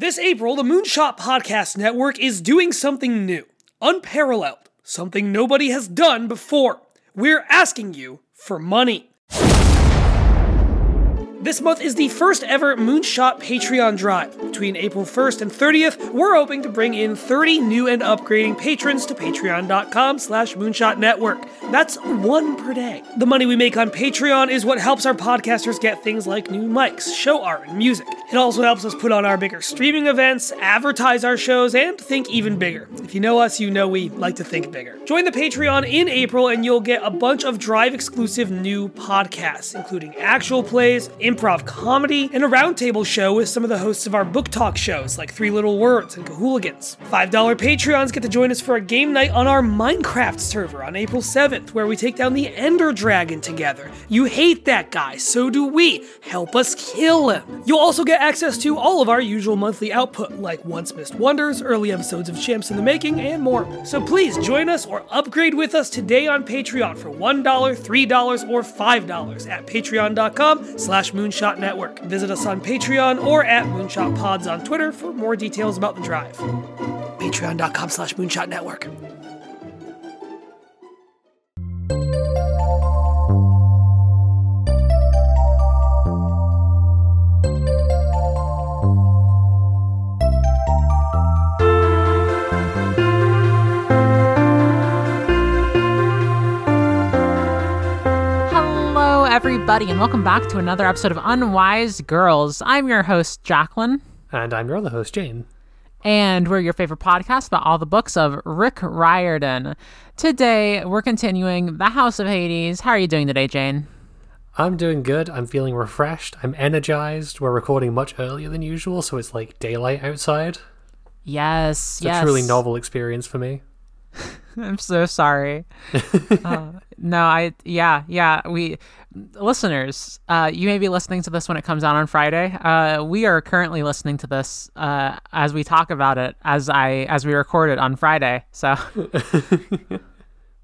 This April, the Moonshot Podcast Network is doing something new, unparalleled, something nobody has done before. We're asking you for money. This month is the first ever Moonshot Patreon drive. Between April 1st and 30th, we're hoping to bring in 30 new and upgrading patrons to patreon.com slash moonshot network. That's one per day. The money we make on Patreon is what helps our podcasters get things like new mics, show art, and music. It also helps us put on our bigger streaming events, advertise our shows, and think even bigger. If you know us, you know we like to think bigger. Join the Patreon in April and you'll get a bunch of drive exclusive new podcasts, including actual plays, improv comedy, and a roundtable show with some of the hosts of our book talk shows like Three Little Words and Cahooligans. $5 Patreons get to join us for a game night on our Minecraft server on April 7th, where we take down the Ender Dragon together. You hate that guy, so do we. Help us kill him. You'll also get access to all of our usual monthly output, like Once Missed Wonders, early episodes of Champs in the Making, and more. So please join us or upgrade with us today on Patreon for $1, $3, or $5 at patreon.com slash Moonshot Network. Visit us on Patreon or at Moonshot Pods on Twitter for more details about the drive. Patreon.com slash Moonshot Network. Everybody, and welcome back to another episode of Unwise Girls. I'm your host, Jacqueline, And I'm your other host, Jane. and we're your favorite podcast about all the books of Rick Riordan. Today, we're continuing The House of Hades. How are you doing today, Jane? I'm doing good. I'm feeling refreshed. I'm energized. We're recording much earlier than usual, so it's like daylight outside. Yes, It's yes. a truly novel experience for me. I'm so sorry. uh, no, I yeah yeah we listeners. Uh, you may be listening to this when it comes out on Friday. Uh, we are currently listening to this uh, as we talk about it as I as we record it on Friday. So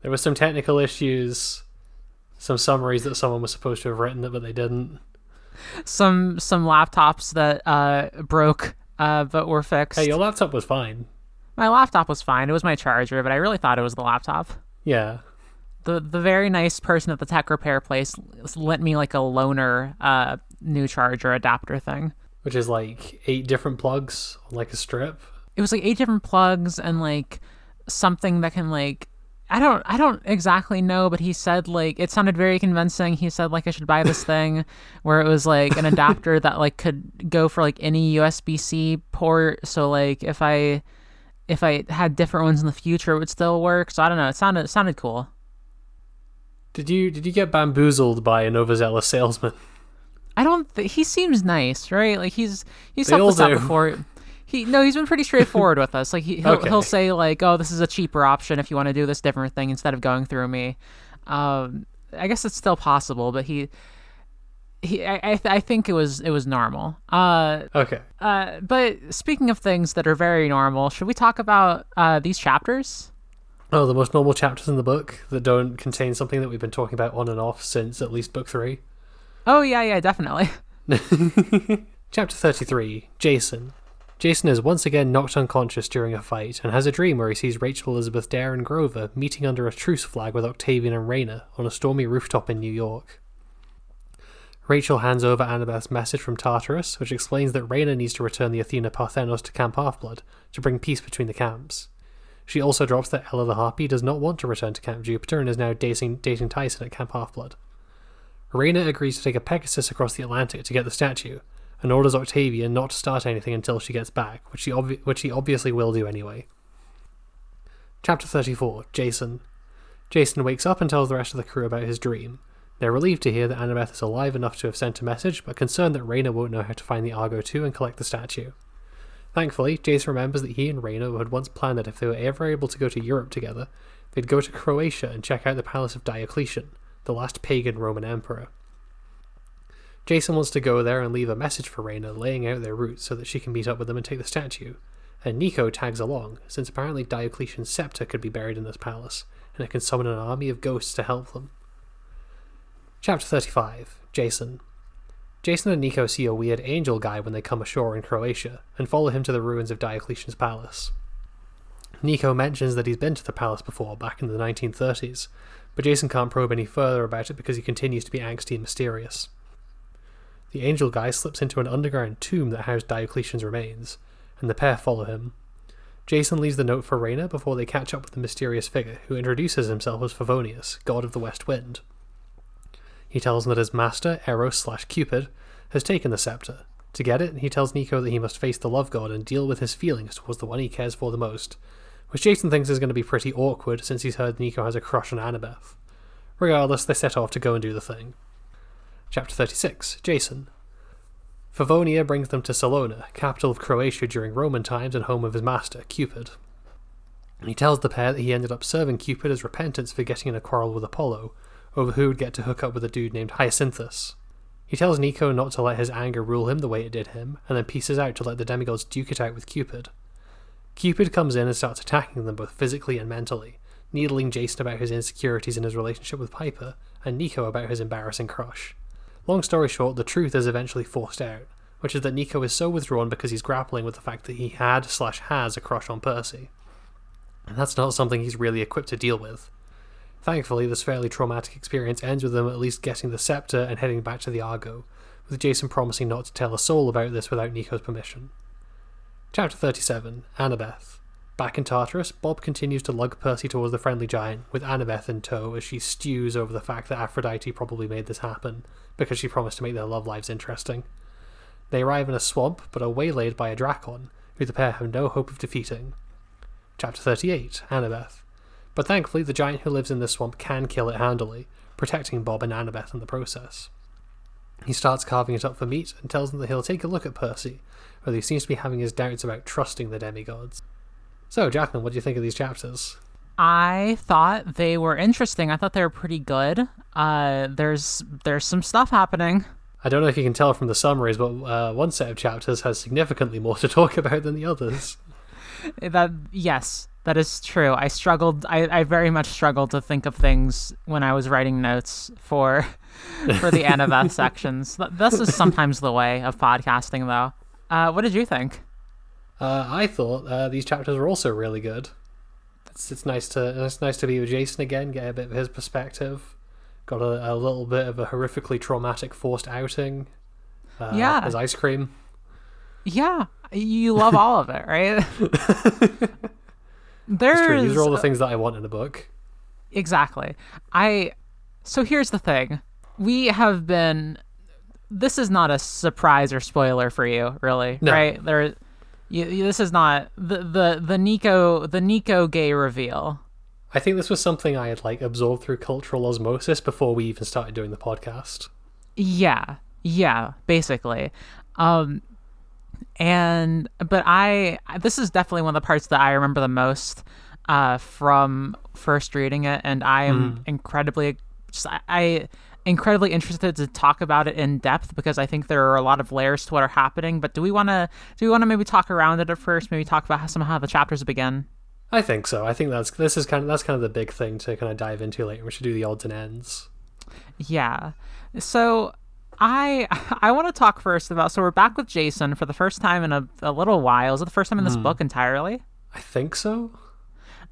There was some technical issues, some summaries that someone was supposed to have written, it but they didn't. some some laptops that uh, broke. Uh, but were fixed. Hey, your laptop was fine. My laptop was fine. It was my charger, but I really thought it was the laptop. Yeah. the the very nice person at the tech repair place lent me like a loaner uh new charger adapter thing. Which is like eight different plugs on like a strip. It was like eight different plugs and like something that can like I don't I don't exactly know, but he said like it sounded very convincing. He said like I should buy this thing where it was like an adapter that like could go for like any USB C port. So like if I if I had different ones in the future it would still work. So I don't know. It sounded it sounded cool. Did you did you get bamboozled by an overzealous salesman? I don't. Th- he seems nice, right? Like he's he's helped us out before. He no, he's been pretty straightforward with us. Like he he'll, Okay. he'll say like, "Oh, this is a cheaper option if you want to do this different thing instead of going through me." Um, I guess it's still possible, but he he I I, th- I think it was it was normal. Uh, Okay. uh, but speaking of things that are very normal, should we talk about uh these chapters? Oh, the most normal chapters in the book that don't contain something that we've been talking about on and off since at least book three. Oh yeah, yeah, definitely. Chapter 33 Jason. Jason is once again knocked unconscious during a fight and has a dream where he sees Rachel Elizabeth Dare and Grover meeting under a truce flag with Octavian and Reyna on a stormy rooftop in New York. Rachel hands over Annabeth's message from Tartarus, which explains that Reyna needs to return the Athena Parthenos to Camp Halfblood to bring peace between the camps. She also drops that Ella the Harpy does not want to return to Camp Jupiter and is now dating, dating Tyson at Camp Halfblood. Reyna agrees to take a Pegasus across the Atlantic to get the statue, and orders Octavian not to start anything until she gets back, which he, obvi- which he obviously will do anyway. Chapter 34 Jason. Jason wakes up and tells the rest of the crew about his dream. They're relieved to hear that Annabeth is alive enough to have sent a message, but concerned that Reyna won't know how to find the Argo 2 and collect the statue. Thankfully, Jason remembers that he and Reyna had once planned that if they were ever able to go to Europe together, they'd go to Croatia and check out the palace of Diocletian, the last pagan Roman emperor. Jason wants to go there and leave a message for Reyna laying out their route so that she can meet up with them and take the statue. And Nico tags along, since apparently Diocletian's scepter could be buried in this palace, and it can summon an army of ghosts to help them. Chapter 35 Jason. Jason and Nico see a weird angel guy when they come ashore in Croatia and follow him to the ruins of Diocletian's palace. Nico mentions that he's been to the palace before, back in the 1930s, but Jason can't probe any further about it because he continues to be angsty and mysterious. The angel guy slips into an underground tomb that housed Diocletian's remains, and the pair follow him. Jason leaves the note for Reyna before they catch up with the mysterious figure, who introduces himself as Favonius, god of the west wind. He tells him that his master, Eros slash Cupid, has taken the scepter. To get it, he tells Nico that he must face the love god and deal with his feelings towards the one he cares for the most, which Jason thinks is going to be pretty awkward since he's heard Nico has a crush on Annabeth. Regardless, they set off to go and do the thing. Chapter 36 Jason. Favonius brings them to Salona, capital of Croatia during Roman times and home of his master, Cupid. He tells the pair that he ended up serving Cupid as repentance for getting in a quarrel with Apollo, over who would get to hook up with a dude named Hyacinthus. He tells Nico not to let his anger rule him the way it did him, and then pieces out to let the demigods duke it out with Cupid. Cupid comes in and starts attacking them both physically and mentally, needling Jason about his insecurities in his relationship with Piper, and Nico about his embarrassing crush. Long story short, the truth is eventually forced out, which is that Nico is so withdrawn because he's grappling with the fact that he had slash has a crush on Percy. And that's not something he's really equipped to deal with. Thankfully, this fairly traumatic experience ends with them at least getting the scepter and heading back to the Argo, with Jason promising not to tell a soul about this without Nico's permission. Chapter 37 Annabeth. Back in Tartarus, Bob continues to lug Percy towards the friendly giant, with Annabeth in tow as she stews over the fact that Aphrodite probably made this happen, because she promised to make their love lives interesting. They arrive in a swamp, but are waylaid by a Drakon, who the pair have no hope of defeating. Chapter 38 Annabeth. But thankfully, the giant who lives in this swamp can kill it handily, protecting Bob and Annabeth in the process. He starts carving it up for meat and tells them that he'll take a look at Percy, although he seems to be having his doubts about trusting the demigods. So, Jacqueline, what do you think of these chapters? I thought they were interesting. I thought they were pretty good. Uh, there's there's some stuff happening. I don't know if you can tell from the summaries, but uh, one set of chapters has significantly more to talk about than the others. That yes, that is true. I struggled. I, I very much struggled to think of things when I was writing notes for for the Annabeth sections. This is sometimes the way of podcasting, though. Uh, what did you think? Uh, I thought uh, these chapters were also really good. It's, it's nice to it's nice to be with Jason again, get a bit of his perspective. Got a, a little bit of a horrifically traumatic forced outing. Uh, Yeah. as ice cream. Yeah, you love all of it, right? There's true. These are all the things that I want in a book. Exactly. I so here's the thing. We have been this is not a surprise or spoiler for you, really, No. right? There you, you- this is not the the the Nico the Nico gay reveal. I think this was something I had like absorbed through cultural osmosis before we even started doing the podcast. Yeah. Yeah, basically. Um and but I this is definitely one of the parts that I remember the most uh from first reading it and I am incredibly just I, I incredibly interested to talk about it in depth because I think there are a lot of layers to what are happening. But do we want to do we want to maybe talk around it at first? Maybe talk about how some how the chapters begin. I think so. I think that's this is kind of that's kind of the big thing to kind of dive into later. We should do the odds and ends. Yeah. So I I want to talk first about so we're back with Jason for the first time in a, a little while. Is it the first time in this book entirely? I think so.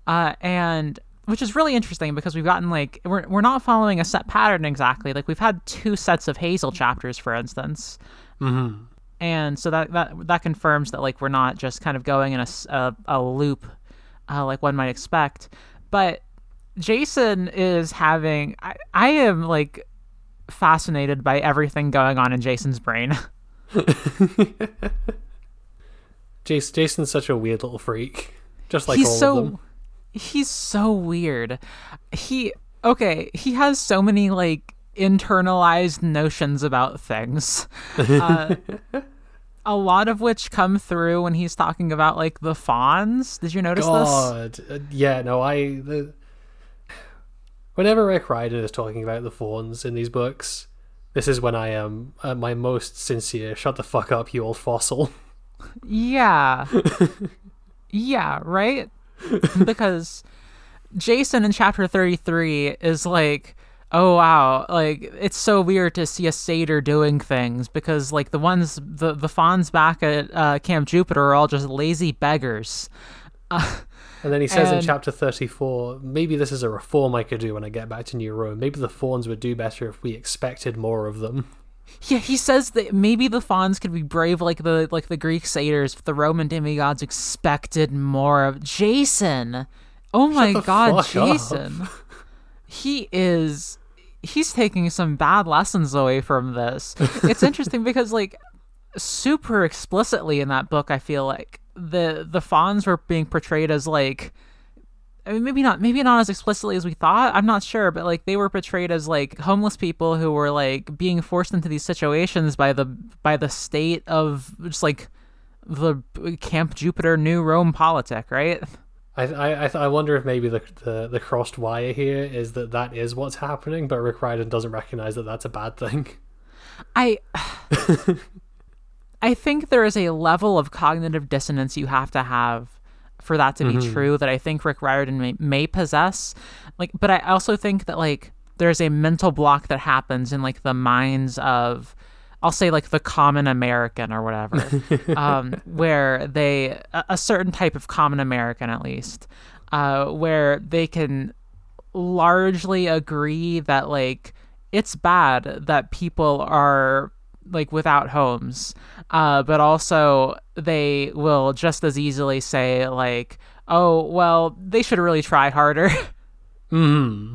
Uh, and which is really interesting because we've gotten like we're we're not following a set pattern exactly. Like we've had two sets of Hazel chapters, for instance. Mm-hmm. and so that that that confirms that like we're not just kind of going in a a loop uh, like one might expect but jason is having I, I am like fascinated by everything going on in jason's brain. Jason, Jason's such a weird little freak, just like he's all so of them. he's so weird. He okay he has so many like internalized notions about things uh, a lot of which come through when he's talking about like the fawns. Did you notice this? God, Uh, yeah, no, I. The, whenever Rick Riordan is talking about the fawns in these books, this is when I am at my most sincere. Shut the fuck up, you old fossil. Yeah. yeah, right? because Jason in chapter 33 is like, oh wow, like it's so weird to see a satyr doing things because like the ones the the fawns back at uh, Camp Jupiter are all just lazy beggars. Uh, and then he says in um, chapter 34, maybe this is a reform I could do when I get back to New Rome. Maybe the fawns would do better if we expected more of them. Yeah, he says that maybe the fawns could be brave like the like the Greek satyrs, if the Roman demigods expected more of Jason. Oh my god, up. Jason. He is he's taking some bad lessons away from this. It's interesting because like super explicitly in that book I feel like the the fawns were being portrayed as like I mean, maybe not, maybe not as explicitly as we thought. I'm not sure, but like they were portrayed as like homeless people who were like being forced into these situations by the by the state of just like the Camp Jupiter New Rome politic, right? I I I, wonder if maybe the, the the crossed wire here is that that is what's happening, but Rick Riordan doesn't recognize that that's a bad thing. I I think there is a level of cognitive dissonance you have to have for that to be true that I think Rick Riordan may, may possess. Like, but I also think that like there's a mental block that happens in like the minds of I'll say like the common American or whatever, um, where they a, a certain type of common American at least, uh, where they can largely agree that like it's bad that people are like without homes uh but also they will just as easily say like oh well they should really try harder Hmm.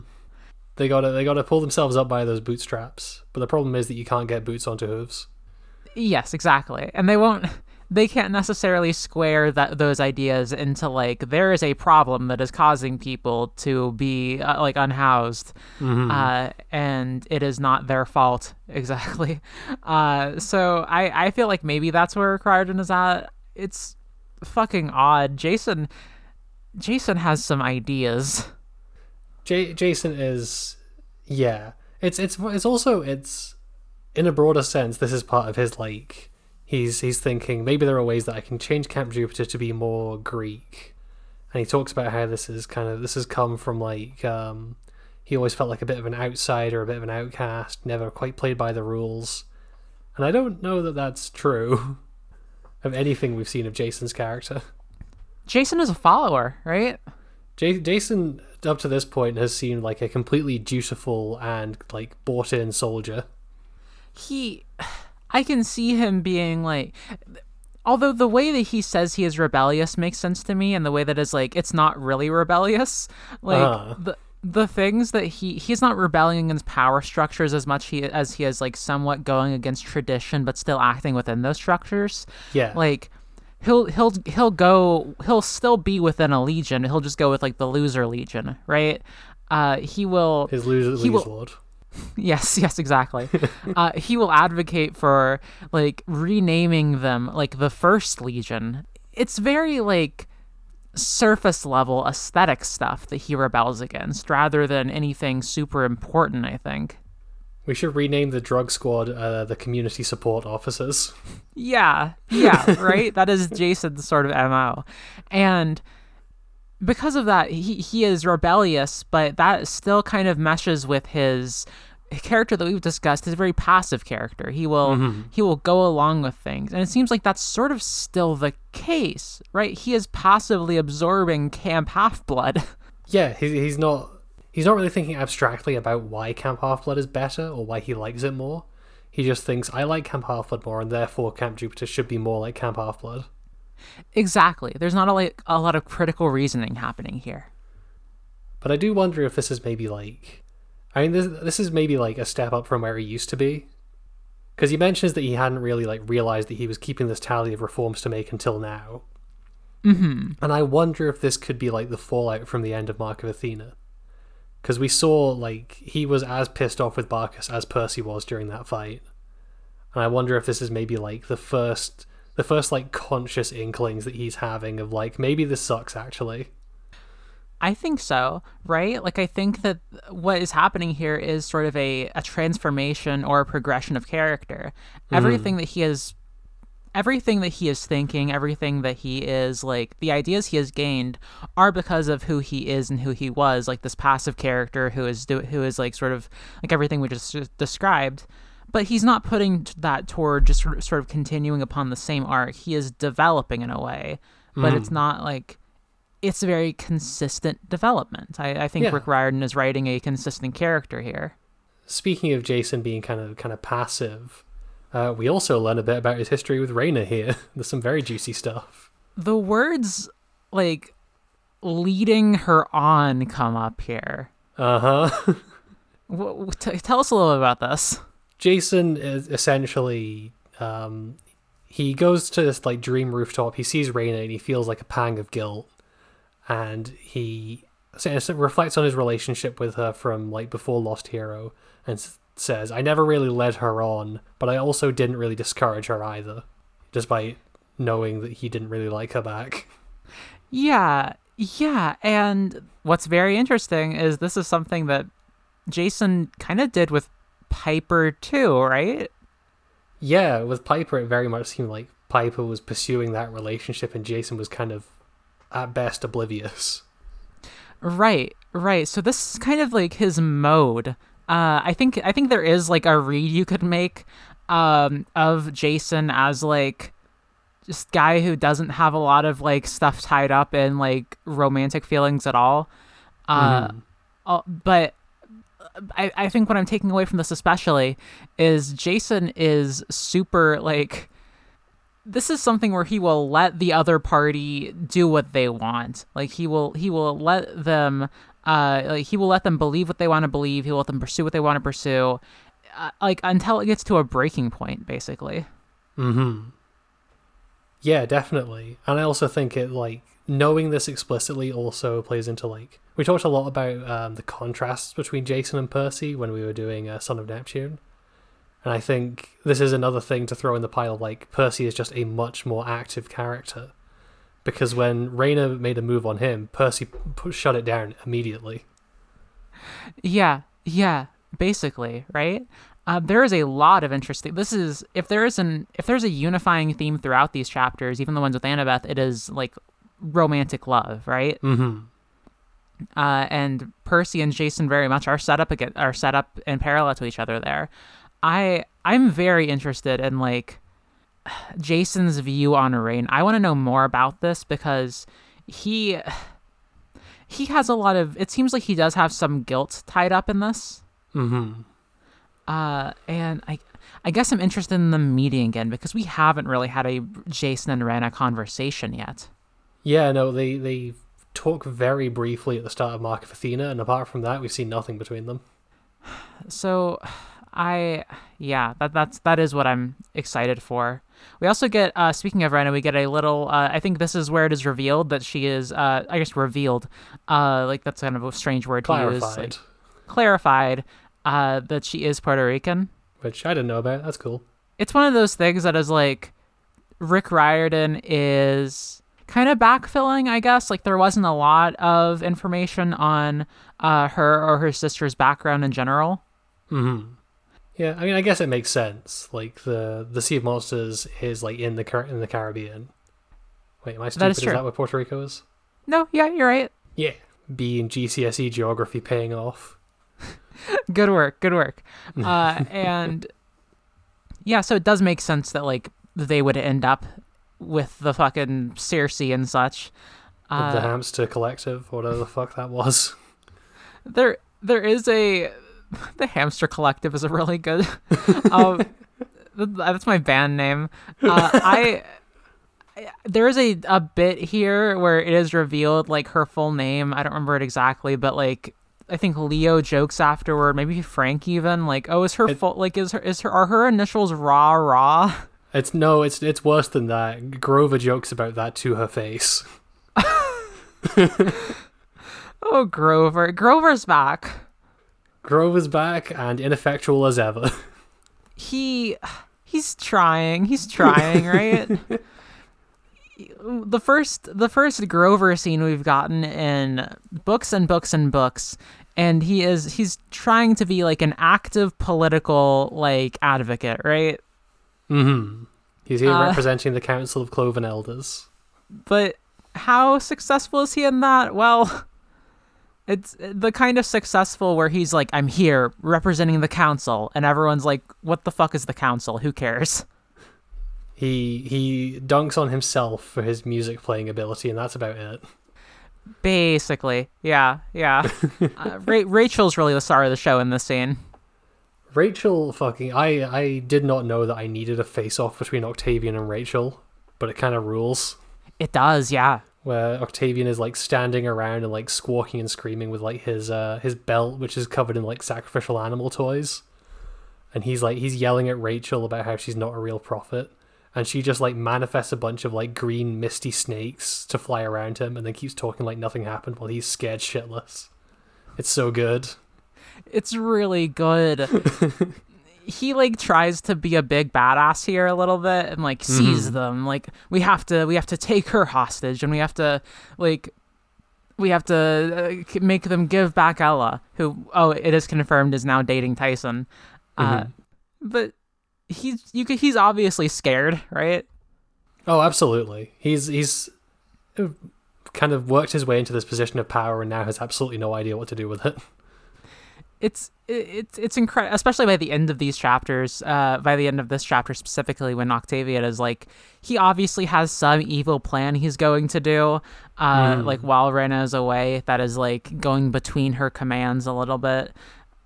They gotta they gotta pull themselves up by those bootstraps. But the problem is that you can't get boots onto hooves. yes exactly and they won't they can't necessarily square that those ideas into like there is a problem that is causing people to be uh, like unhoused uh, and it is not their fault exactly. Uh, so I, I feel like maybe that's where Crichton is at. It's fucking odd. Jason jason has some ideas. J- Jason is yeah. It's it's it's also it's in a broader sense this is part of his like he's he's thinking maybe there are ways that I can change Camp Jupiter to be more Greek. And he talks about how this is kind of this has come from like um he always felt like a bit of an outsider, a bit of an outcast, never quite played by the rules. And I don't know that that's true of anything we've seen of Jason's character. jason is a follower right J- Jason, up to this point, has seemed like a completely dutiful and like bought in soldier. he i can see him being like although the way that he says he is rebellious makes sense to me and the way that is like it's not really rebellious. Like Uh-huh. the the things that he he's not rebelling against power structures as much he as he is like somewhat going against tradition but still acting within those structures. Yeah, like he'll he'll he'll go he'll still be within a legion. He'll just go with like the loser legion right? Uh he will his loser he will- lord. Yes, yes, exactly. uh, he will advocate for like renaming them like the First Legion. It's very like surface level aesthetic stuff that he rebels against, rather than anything super important. I think. We should rename the drug squad uh, the community support officers. Yeah, yeah, right. that is Jason's sort of mo, and because of that, he he is rebellious, but that still kind of meshes with his character that we've discussed. His very passive character. He will mm-hmm. he will go along with things, and it seems like that's sort of still the case, right? He is passively absorbing Camp Half Blood. Yeah, he, he's not. He's not really thinking abstractly about why Camp Half Blood is better or why he likes it more. He just thinks I like Camp Half Blood more, and therefore Camp Jupiter should be more like Camp Half Blood. Exactly. There's not a, like a lot of critical reasoning happening here. But I do wonder if this is maybe like, I mean, this this is maybe like a step up from where he used to be, because he mentions that he hadn't really like realized that he was keeping this tally of reforms to make until now. Mm-hmm. And I wonder if this could be like the fallout from the end of Mark of Athena, because we saw like he was as pissed off with Bacchus as Percy was during that fight, and I wonder if this is maybe like the first the first like conscious inklings that he's having of like maybe this sucks actually. I think so, right? Like I think that what is happening here is sort of a, a transformation or a progression of character. Hmm. Everything that he has everything that he is thinking, everything that he is like, the ideas he has gained are because of who he is and who he was, like this passive character who is do who is like sort of like everything we just described. But he's not putting that toward just sort of continuing upon the same arc. He is developing in a way, but mm. it's not like it's a very consistent development. I, I think yeah. Rick Riordan is writing a consistent character here. Speaking of Jason being kind of kind of passive, uh, we also learn a bit about his history with Reyna here. There's some very juicy stuff. The words like leading her on come up here. Uh huh. T- tell us a little bit about this. Jason is essentially um, he goes to this like dream rooftop. He sees Reyna and he feels like a pang of guilt, and he reflects on his relationship with her from like before Lost Hero and says, I never really led her on, but I also didn't really discourage her either, despite knowing that he didn't really like her back. Yeah, yeah. And what's very interesting is this is something that Jason kind of did with Piper too, right? Yeah, with Piper, it very much seemed like Piper was pursuing that relationship and Jason was kind of, at best, oblivious. Right, right. So this is kind of like his mode uh, I think I think there is like a read you could make um, of Jason as like just guy who doesn't have a lot of like stuff tied up in like romantic feelings at all. Uh, mm-hmm. but I, I think what I'm taking away from this especially is Jason is super like this is something where he will let the other party do what they want. Like he will he will let them uh, like he will let them believe what they want to believe. He will let them pursue what they want to pursue, uh, like until it gets to a breaking point, basically. Hmm. Yeah, definitely. And I also think it like knowing this explicitly also plays into like we talked a lot about um, the contrasts between Jason and Percy when we were doing uh, Son of Neptune. And I think this is another thing to throw in the pile. Like Percy is just a much more active character because when Reyna made a move on him, Percy shut it down immediately. Yeah, yeah, basically, right? Uh, there is a lot of interesting. This is if there is an if there's a unifying theme throughout these chapters, even the ones with Annabeth, it is like romantic love, right? Mm-hmm. Uh, and Percy and Jason very much are set up again, are set up in parallel to each other there. I I'm very interested in like Jason's view on Rain. I want to know more about this because he he has a lot of. It seems like he does have some guilt tied up in this. Hmm. Uh, and I I guess I'm interested in the meeting again because we haven't really had a Jason and Reyna conversation yet. Yeah, no, they they talk very briefly at the start of Mark of Athena, and apart from that, we've seen nothing between them. So, I yeah, that that's that is what I'm excited for. We also get, uh, speaking of Reyna, we get a little. Uh, I think this is where it is revealed that she is. Uh, I guess revealed. Uh, like that's kind of a strange word clarified. to use. Like, clarified. Uh, that she is Puerto Rican. Which I didn't know about. That's cool. It's one of those things that is like, Rick Riordan is kind of backfilling. I guess like there wasn't a lot of information on uh, her or her sister's background in general. Hmm. Yeah, I mean, I guess it makes sense. Like the the Sea of Monsters is like in the Car- in the Caribbean. Wait, am I stupid? That is, is that what Puerto Rico is? No, yeah, you're right. Yeah, B and GCSE geography paying off. good work, good work. Uh, and yeah, so it does make sense that like they would end up with the fucking Circe and such. Uh, the Hamster Collective, whatever the fuck that was. There, there is a the Hamster Collective is a really good. um, that's my band name. Uh, I there is a a bit here where it is revealed like her full name. I don't remember it exactly, but like I think Leo jokes afterward, maybe Frank even like, oh, is her it, full like is her is her are her initials Raw Raw? It's no, it's it's worse than that. Grover jokes about that to her face. oh, Grover! Grover's back. Grover's back and ineffectual as ever. he he's trying. He's trying, right? the first the first Grover scene we've gotten in books and books and books and he is he's trying to be like an active political like advocate, right? Mhm. He's here Uh, representing the Council of Cloven Elders. But how successful is he in that? Well, it's the kind of successful where he's like, I'm here representing the council, and everyone's like, what the fuck is the council? Who cares? He he dunks on himself for his music playing ability, and that's about it. Basically, yeah, yeah. uh, Ra- Rachel's really the star of the show in this scene. Rachel fucking I I did not know that I needed a face off between Octavian and Rachel, but it kind of rules. It does, yeah. Where Octavian is like standing around and like squawking and screaming with like his uh his belt which is covered in like sacrificial animal toys. And he's like he's yelling at Rachel about how she's not a real prophet. And she just like manifests a bunch of like green misty snakes to fly around him and then keeps talking like nothing happened while he's scared shitless. It's so good. It's really good. he like tries to be a big badass here a little bit and like seize them. Like we have to we have to take her hostage and we have to like we have to uh, make them give back Ella, who oh it is confirmed is now dating Tyson. Uh, but he's you could, he's obviously scared, right? Oh, absolutely. He's he's uh, kind of worked his way into this position of power and now has absolutely no idea what to do with it. It's it's it's incredible, especially by the end of these chapters. Uh, by the end of this chapter specifically, when Octavian is like, he obviously has some evil plan he's going to do. Uh, like while Reyna is away, that is like going between her commands a little bit,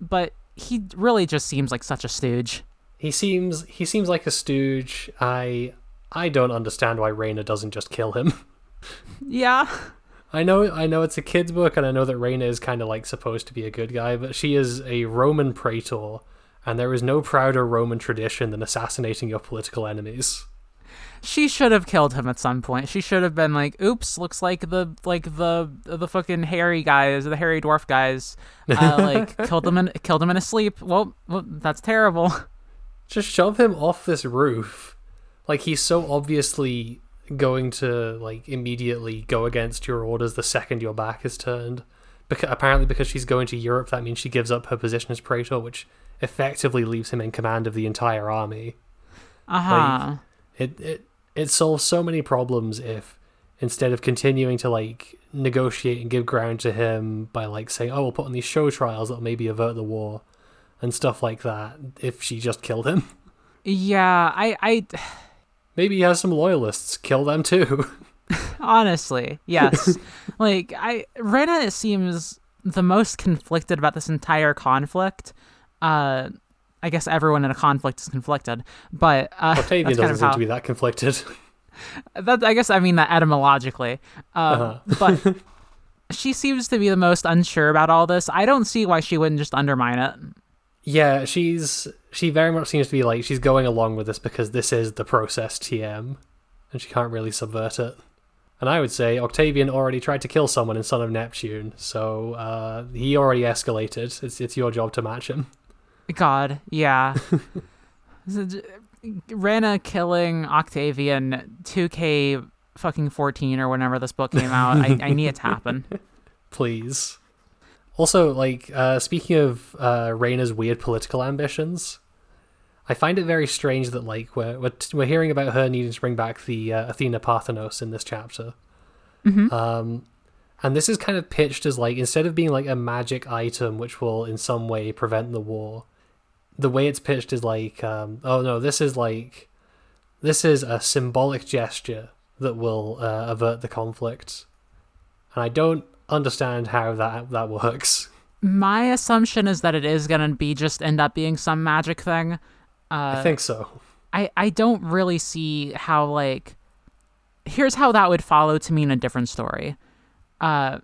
but he really just seems like such a stooge. He seems he seems like a stooge. I I don't understand why Reyna doesn't just kill him. Yeah, I know I know it's a kid's book and I know that Reyna is kind of like supposed to be a good guy, but she is a Roman praetor and there is no prouder Roman tradition than assassinating your political enemies. she should have killed him at some point. She should have been like, "Oops, looks like the like the the fucking hairy guys, the hairy dwarf guys, uh, like killed him in killed him in his sleep." Well, well, that's terrible. just shove him off this roof. Like he's so obviously going to like immediately go against your orders the second your back is turned. Because apparently, because she's going to Europe, that means she gives up her position as praetor, which effectively leaves him in command of the entire army. Uh huh. It it it solves so many problems if instead of continuing to like negotiate and give ground to him by like saying, "Oh, we'll put on these show trials that'll maybe avert the war," and stuff like that, if she just killed him. Yeah, I, I Maybe he has some loyalists. Kill them too. honestly, yes. like I, Reyna seems the most conflicted about this entire conflict. Uh, I guess everyone in a conflict is conflicted, but uh, Octavian doesn't kind of seem how, to be that conflicted. that I guess I mean that etymologically. Um, But she seems to be the most unsure about all this. I don't see why she wouldn't just undermine it. yeah, she's she very much seems to be like she's going along with this because this is the process TM, and she can't really subvert it. And I would say Octavian already tried to kill someone in Son of Neptune, so uh, he already escalated. It's it's your job to match him. God, yeah. Reyna killing Octavian 2K fucking 14 or whenever this book came out. I, I need it to happen. please. Also, like uh, speaking of uh, Reyna's weird political ambitions, I find it very strange that like we're we're, we're hearing about her needing to bring back the uh, Athena Parthenos in this chapter, um, and this is kind of pitched as like instead of being like a magic item which will in some way prevent the war, the way it's pitched is like um, oh no, this is like this is a symbolic gesture that will uh, avert the conflict, and I don't understand how that that works. My assumption is that it is going to be just end up being some magic thing. I think so. I, I don't really see how like here's how that would follow to mean a different story. Uh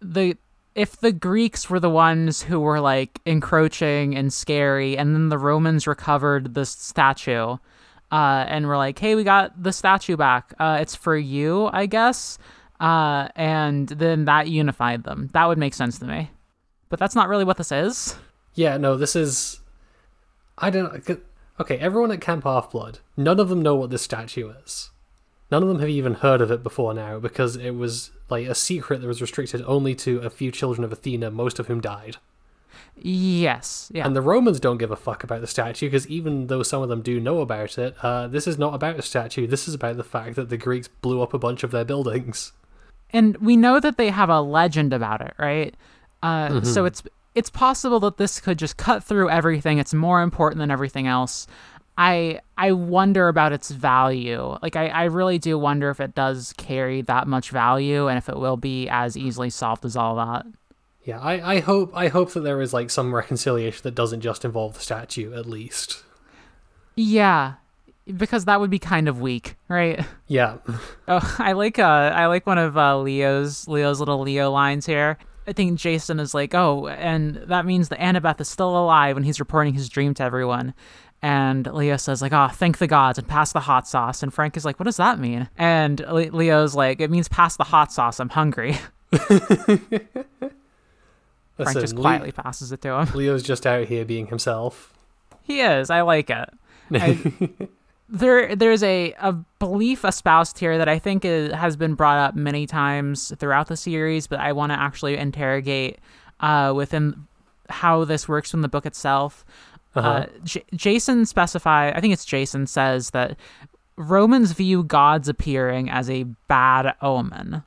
the if the Greeks were the ones who were like encroaching and scary and then the Romans recovered the statue uh and were like, "Hey, we got the statue back. Uh it's for you, I guess." Uh and then that unified them. That would make sense to me. But that's not really what this is. Yeah, no, this is. I don't. Okay, everyone at Camp Half Blood, none of them know what this statue is. None of them have even heard of it before now because it was like a secret that was restricted only to a few children of Athena, most of whom died. Yes. Yeah. And the Romans don't give a fuck about the statue because even though some of them do know about it, uh, this is not about a statue. This is about the fact that the Greeks blew up a bunch of their buildings. and we know that they have a legend about it, right? Uh, So it's it's possible that this could just cut through everything. It's more important than everything else. I I wonder about its value. Like I, I really do wonder if it does carry that much value and if it will be as easily solved as all that. Yeah, I, I hope I hope that there is like some reconciliation that doesn't just involve the statue at least. Yeah, because that would be kind of weak, right? Yeah. Oh, I like uh, I like one of uh, Leo's Leo's little Leo lines here. I think Jason is like, oh, and that means that Annabeth is still alive when he's reporting his dream to everyone. And Leo says like, oh, thank the gods and pass the hot sauce. And Frank is like, what does that mean? And Le- Leo's like, it means pass the hot sauce. I'm hungry. Frank Listen, just Le- quietly passes it to him. Leo's just out here being himself. He is. I like it. I, there, there's a, a belief espoused here that I think is, has been brought up many times throughout the series, but I want to actually interrogate uh, within how this works in the book itself. uh Uh-huh. J- Jason specify. I think it's Jason says that Romans view gods appearing as a bad omen,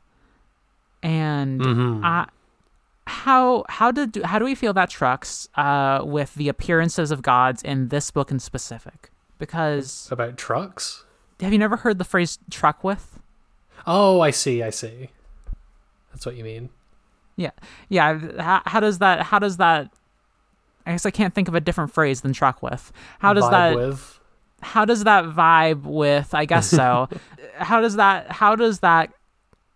and Mhm. I, how how did how do we feel that trucks uh, with the appearances of gods in this book in specific? Because About trucks? have you never heard the phrase "truck with"? Oh, I see, I see. That's what you mean. Yeah, yeah. How, how does that? How does that? I guess I can't think of a different phrase than "truck with." How does Vibe that? with. How does that vibe with? I guess so. how does that? How does that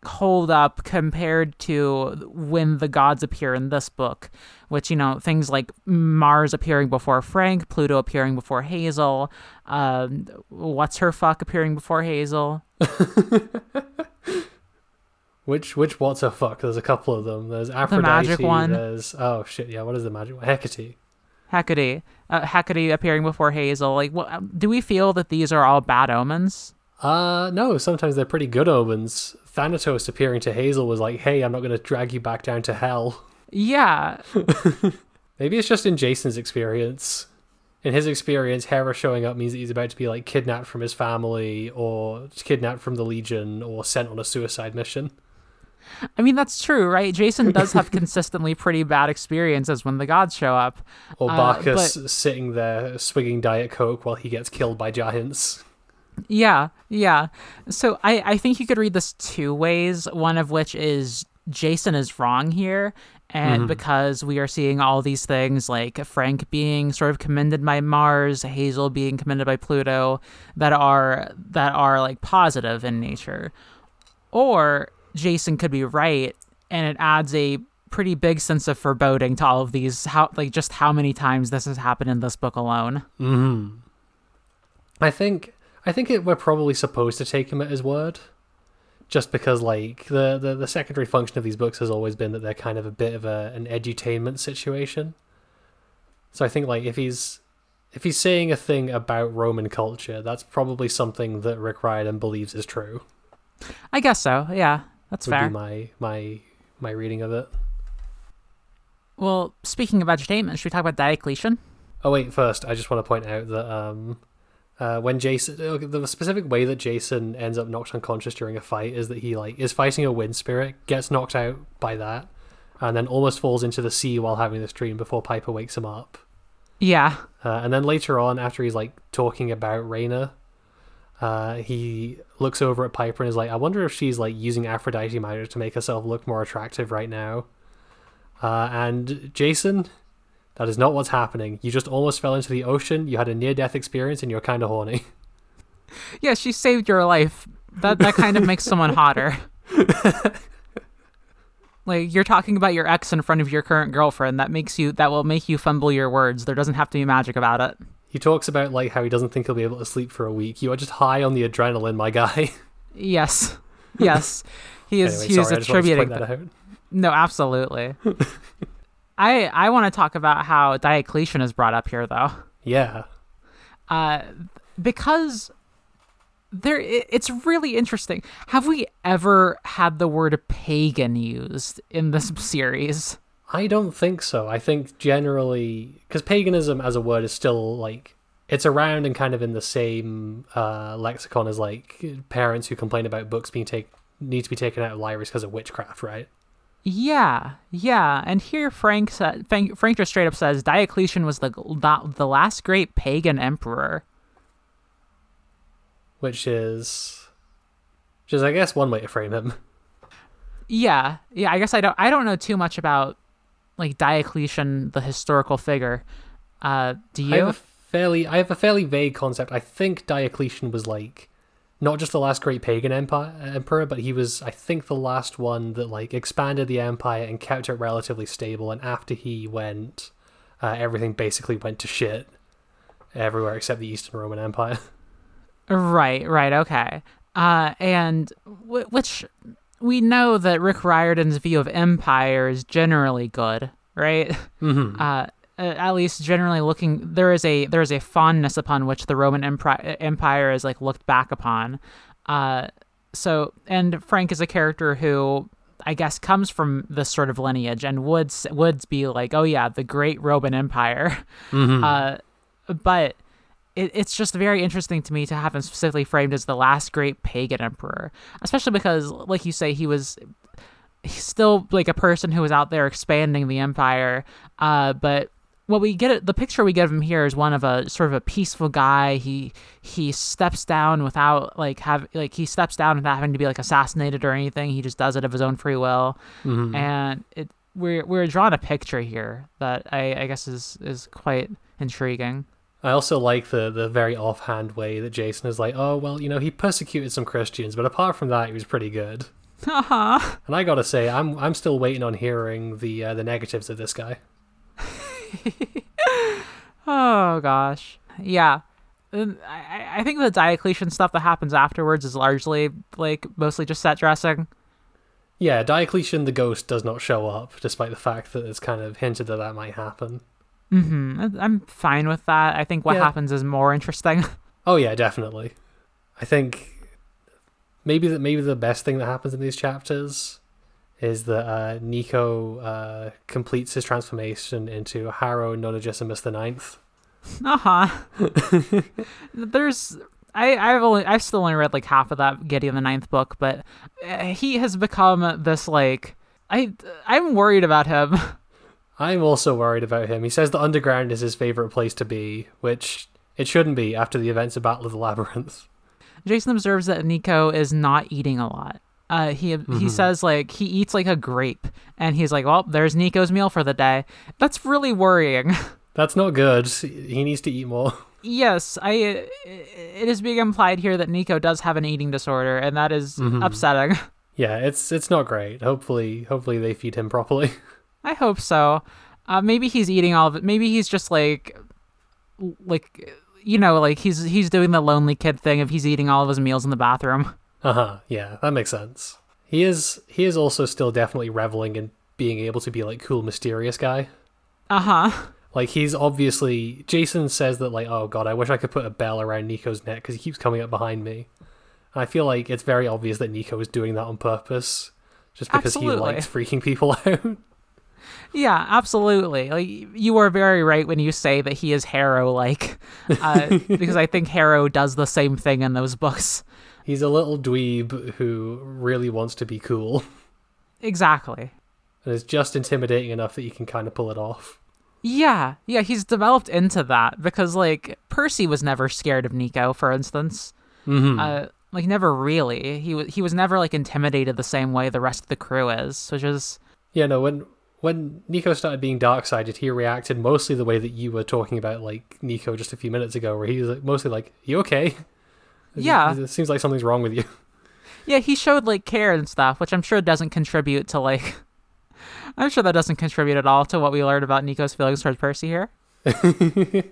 hold up compared to when the gods appear in this book? Which you know things like Mars appearing before Frank, Pluto appearing before Hazel, um, what's her fuck appearing before Hazel. Which which what's a fuck? There's a couple of them. There's Aphrodite. The magic one. There's oh shit, yeah, what is the magic one? Hecate. Hecate, uh, Hecate appearing before Hazel. Like, what, do we feel that these are all bad omens? Uh no, sometimes they're pretty good omens. Thanatos appearing to Hazel was like, hey, I'm not gonna drag you back down to hell. Yeah, Maybe it's just in Jason's experience. In his experience, Hera showing up means that he's about to be like kidnapped from his family or kidnapped from the Legion or sent on a suicide mission. I mean that's true, right? Jason does have consistently pretty bad experiences when the gods show up. Or Uh, Bacchus sitting there swigging Diet Coke while he gets killed by giants. Yeah, yeah. So I, I think you could read this two ways. One of which is Jason is wrong here, and because we are seeing all these things like Frank being sort of commended by Mars, Hazel being commended by Pluto, that are that are like positive in nature, or Jason could be right, and it adds a pretty big sense of foreboding to all of these. How like just how many times this has happened in this book alone. Mm-hmm. I think I think it, we're probably supposed to take him at his word, just because like the, the the secondary function of these books has always been that they're kind of a bit of a an edutainment situation. So I think like if he's if he's saying a thing about Roman culture, that's probably something that Rick Riordan believes is true. I guess so. Yeah, that's Would fair. be my my my reading of it. Well, speaking of edutainment, should we talk about Diocletian? Oh wait, first I just want to point out that um, uh, when Jason, the specific way that Jason ends up knocked unconscious during a fight is that he like is fighting a wind spirit, gets knocked out by that, and then almost falls into the sea while having this dream before Piper wakes him up. Yeah. Uh, and then later on, after he's like talking about Reyna, uh, he looks over at Piper and is like, "I wonder if she's like using Aphrodite magic to make herself look more attractive right now." Uh, and Jason, that is not what's happening. You just almost fell into the ocean. You had a near-death experience, and you're kind of horny. Yeah, she saved your life. That that kind of makes someone hotter. like you're talking about your ex in front of your current girlfriend. That makes you that will make you fumble your words. There doesn't have to be magic about it. He talks about like how he doesn't think he'll be able to sleep for a week. You are just high on the adrenaline, my guy. Yes. Yes. He is anyway, he sorry, is I just wanted to attributing that out. No, absolutely. I I want to talk about how Diocletian is brought up here though. Yeah. uh, because there it- it's really interesting. Have we ever had the word pagan used in this series? I don't think so. I think generally, because paganism as a word is still like it's around and kind of in the same uh, lexicon as like parents who complain about books being take need to be taken out of libraries because of witchcraft, right? Yeah, yeah. And here Frank Frank, Frank just straight up says Diocletian was the the, the last great pagan emperor. Which is, which is, I guess, one way to frame him. Yeah, yeah. I guess I don't I don't know too much about like Diocletian, the historical figure. Uh, do you? I have a fairly, I have a fairly vague concept. I think Diocletian was like not just the last great pagan empire, emperor, but he was, I think, the last one that like expanded the empire and kept it relatively stable. And after he went, uh, everything basically went to shit everywhere except the Eastern Roman Empire. Right, right, okay. Uh, and w- which we know that Rick Riordan's view of empire is generally good, right? Mm-hmm. Uh, at least generally looking there is a there is a fondness upon which the Roman empire empire is like looked back upon. Uh, so and Frank is a character who I guess comes from this sort of lineage and would would be like, oh yeah, the great Roman Empire. Mm-hmm. Uh, but it, it's just very interesting to me to have him specifically framed as the last great pagan emperor, especially because, like you say, he was he's still like a person who was out there expanding the empire. Uh, but what we get the picture we get of him here is one of a sort of a peaceful guy. He he steps down without like have like he steps down without having to be like assassinated or anything. He just does it of his own free will, Mhm. and it we're we're drawn a picture here that I, I guess is is quite intriguing. I also like the the very offhand way that Jason is like, oh well, you know, he persecuted some Christians, but apart from that, he was pretty good. Haha. And I gotta say, I'm I'm still waiting on hearing the uh, the negatives of this guy. Oh gosh, yeah. Um, I, I think the Diocletian stuff that happens afterwards is largely like mostly just set dressing. Yeah, Diocletian the ghost does not show up, despite the fact that it's kind of hinted that that might happen. Mm-hmm. I'm fine with that. I think what Yeah. happens is more interesting. Oh yeah, definitely. I think maybe that maybe the best thing that happens in these chapters is that uh, Nico uh, completes his transformation into Harrow Nonagesimus the Ninth. uh huh. There's. I, I've only I've still only read like half of that Gideon the Ninth book, but uh, he has become this like I I'm worried about him. I'm also worried about him. He says the underground is his favorite place to be, which it shouldn't be after the events of Battle of the Labyrinth. Jason observes that Nico is not eating a lot. Uh, he he says like he eats like a grape, and he's like, "Well, there's Nico's meal for the day." That's really worrying. That's not good. He needs to eat more. yes, I. It is being implied here that Nico does have an eating disorder, and that is upsetting. Yeah, it's it's not great. Hopefully, hopefully they feed him properly. I hope so. Uh, maybe he's eating all of it. Maybe he's just like, like, you know, like he's he's doing the lonely kid thing of he's eating all of his meals in the bathroom. Uh huh. Yeah, that makes sense. He is he is also still definitely reveling in being able to be like cool, mysterious guy. Uh huh. Like he's obviously Jason says that like oh god I wish I could put a bell around Nico's neck because he keeps coming up behind me. And I feel like it's very obvious that Nico is doing that on purpose, just because Absolutely. he likes freaking people out. Yeah, absolutely. Like you are very right when you say that he is Harrow like, uh, because I think Harrow does the same thing in those books. He's a little dweeb who really wants to be cool, Exactly. and is just intimidating enough that you can kind of pull it off. Yeah, yeah, he's developed into that because like Percy was never scared of Nico, for instance. Mm-hmm. Uh, like never really. He was he was never like intimidated the same way the rest of the crew is, which is Yeah, no, when when Nico started being dark sided, he reacted mostly the way that you were talking about like Nico just a few minutes ago, where he was mostly like, You okay? Yeah. It seems like something's wrong with you. yeah, he showed like care and stuff, which I'm sure doesn't contribute to like. I'm sure that doesn't contribute at all to what we learned about Nico's feelings towards Percy here.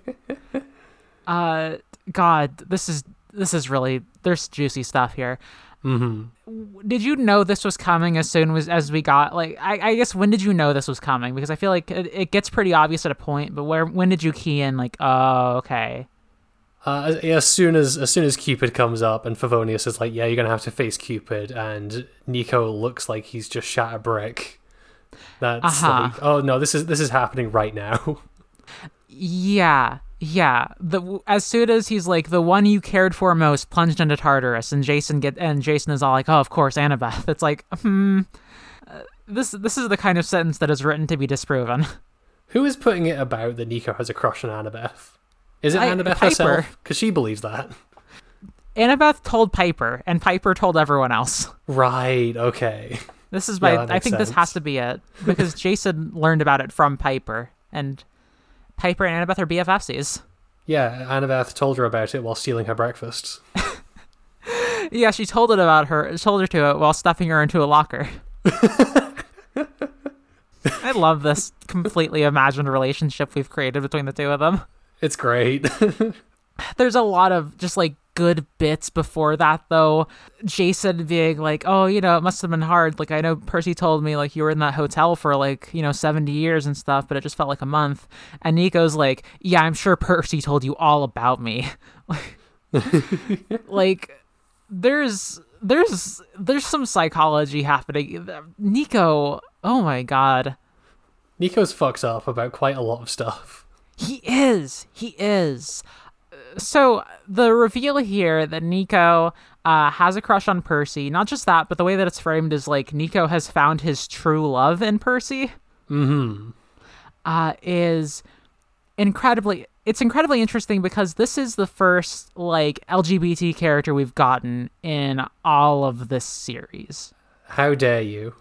uh, God, this is this is really there's juicy stuff here. Mm-hmm. Did you know this was coming as soon as as we got like I, I guess when did you know this was coming? Because I feel like it, it gets pretty obvious at a point, but where when did you key in like oh okay Uh, as, soon as as soon as Cupid comes up and Favonius is like, "Yeah, you're gonna have to face Cupid," and Nico looks like he's just shot a brick. That's Uh-huh. like, oh no, this is this is happening right now. Yeah, yeah. The as soon as he's like the one you cared for most plunged into Tartarus, and Jason get and Jason is all like, oh, of course, Annabeth. It's like, hmm. uh, This this is the kind of sentence that is written to be disproven. Who is putting it about that Nico has a crush on Annabeth? Is it I- Annabeth Piper. herself? Because she believes that. Annabeth told Piper, and Piper told everyone else. Right. Okay. This is my. that I think this has to be it because Jason learned about it from Piper, and Piper and Annabeth are BFFs. Yeah, Annabeth told her about it while stealing her breakfast. Yeah, she told it about her. Told her to it while stuffing her into a locker. I love this completely imagined relationship we've created between the two of them. It's great. There's a lot of just like good bits before that though. Jason being like, "Oh, you know, it must have been hard. Like I know Percy told me like you were in that hotel for like, you know, 70 years and stuff, but it just felt like a month." And Nico's like, "Yeah, I'm sure Percy told you all about me." like there's there's there's some psychology happening. Nico, oh my god. Nico's fucks up about quite a lot of stuff. He is. He is. So the reveal here that Nico uh, has a crush on Percy. Not just that, but the way that it's framed is like Nico has found his true love in Percy. Mm-hmm. Uh, is incredibly. It's incredibly interesting because this is the first like LGBT character we've gotten in all of this series. How dare you?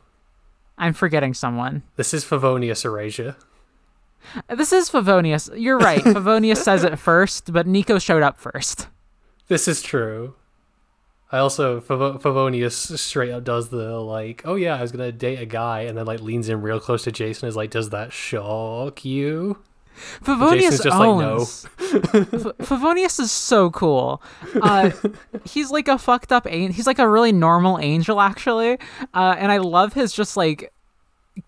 I'm forgetting someone. This is Favonius Erasure. This is Favonius. You're right. Favonius says it first, but Nico showed up first. This is true. I also Fav- Favonius straight up does the like, oh yeah, I was gonna date a guy, and then like leans in real close to Jason. Is like, does that shock you? Favonius just like, no. F- Favonius is so cool. Uh, he's like a fucked up angel. He's like a really normal angel, actually. Uh, and I love his just like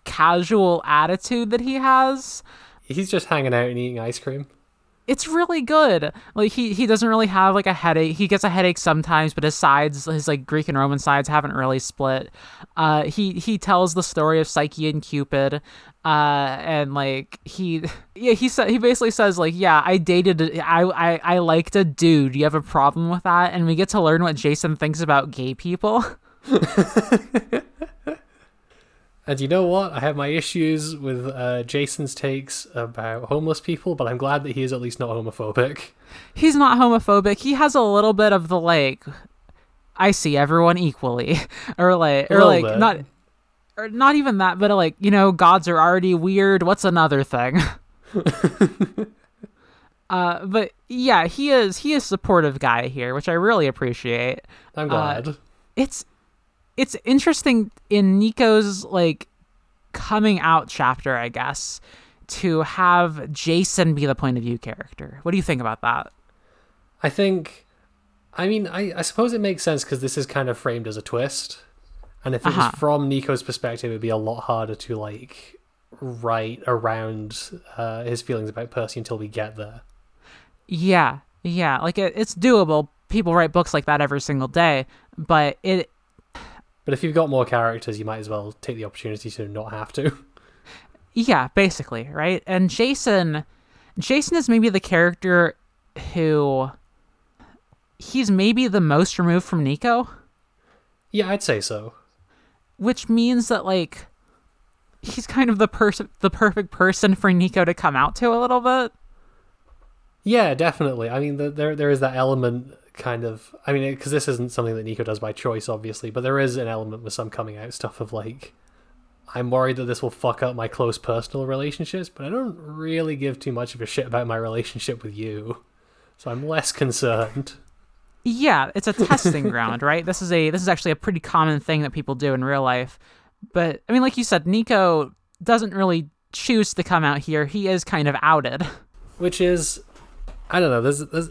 casual attitude that he has. He's just hanging out and eating ice cream. It's really good. Like he he doesn't really have like a headache. He gets a headache sometimes, but his sides, his like Greek and Roman sides, haven't really split. Uh, he he tells the story of Psyche and Cupid, uh, and like he yeah he said he basically says like yeah I dated I I I liked a dude. You have a problem with that? And we get to learn what Jason thinks about gay people. And you know what? I have my issues with uh, Jason's takes about homeless people, but I'm glad that he is at least not homophobic. He's not homophobic. He has a little bit of the like I see everyone equally, or like or like bit. not or not even that, but like you know, gods are already weird. What's another thing? uh, but yeah, he is he is supportive guy here, which I really appreciate. I'm glad. It's it's interesting in Nico's like coming out chapter, I guess, to have Jason be the point of view character. What do you think about that? I think, I mean, I, I suppose it makes sense because this is kind of framed as a twist. And if it Uh-huh. was from Nico's perspective, it'd be a lot harder to like write around uh, his feelings about Percy until we get there. Yeah, yeah, like it, it's doable. People write books like that every single day, but it But if you've got more characters, you might as well take the opportunity to not have to. yeah, basically, right? And Jason Jason is maybe the character who he's maybe the most removed from Nico, yeah, I'd say so. which means that like he's kind of the person the perfect person for Nico to come out to a little bit. Yeah, definitely. I mean, the, there there is that element kind of. I mean, because this isn't something that Nico does by choice, obviously, but there is an element with some coming out stuff of like, I'm worried that this will fuck up my close personal relationships, but I don't really give too much of a shit about my relationship with you, so I'm less concerned. Yeah, it's a testing ground, right? This is a this is actually a pretty common thing that people do in real life. But I mean, like you said, Nico doesn't really choose to come out here. He is kind of outed. Which is, I don't know. There's, there's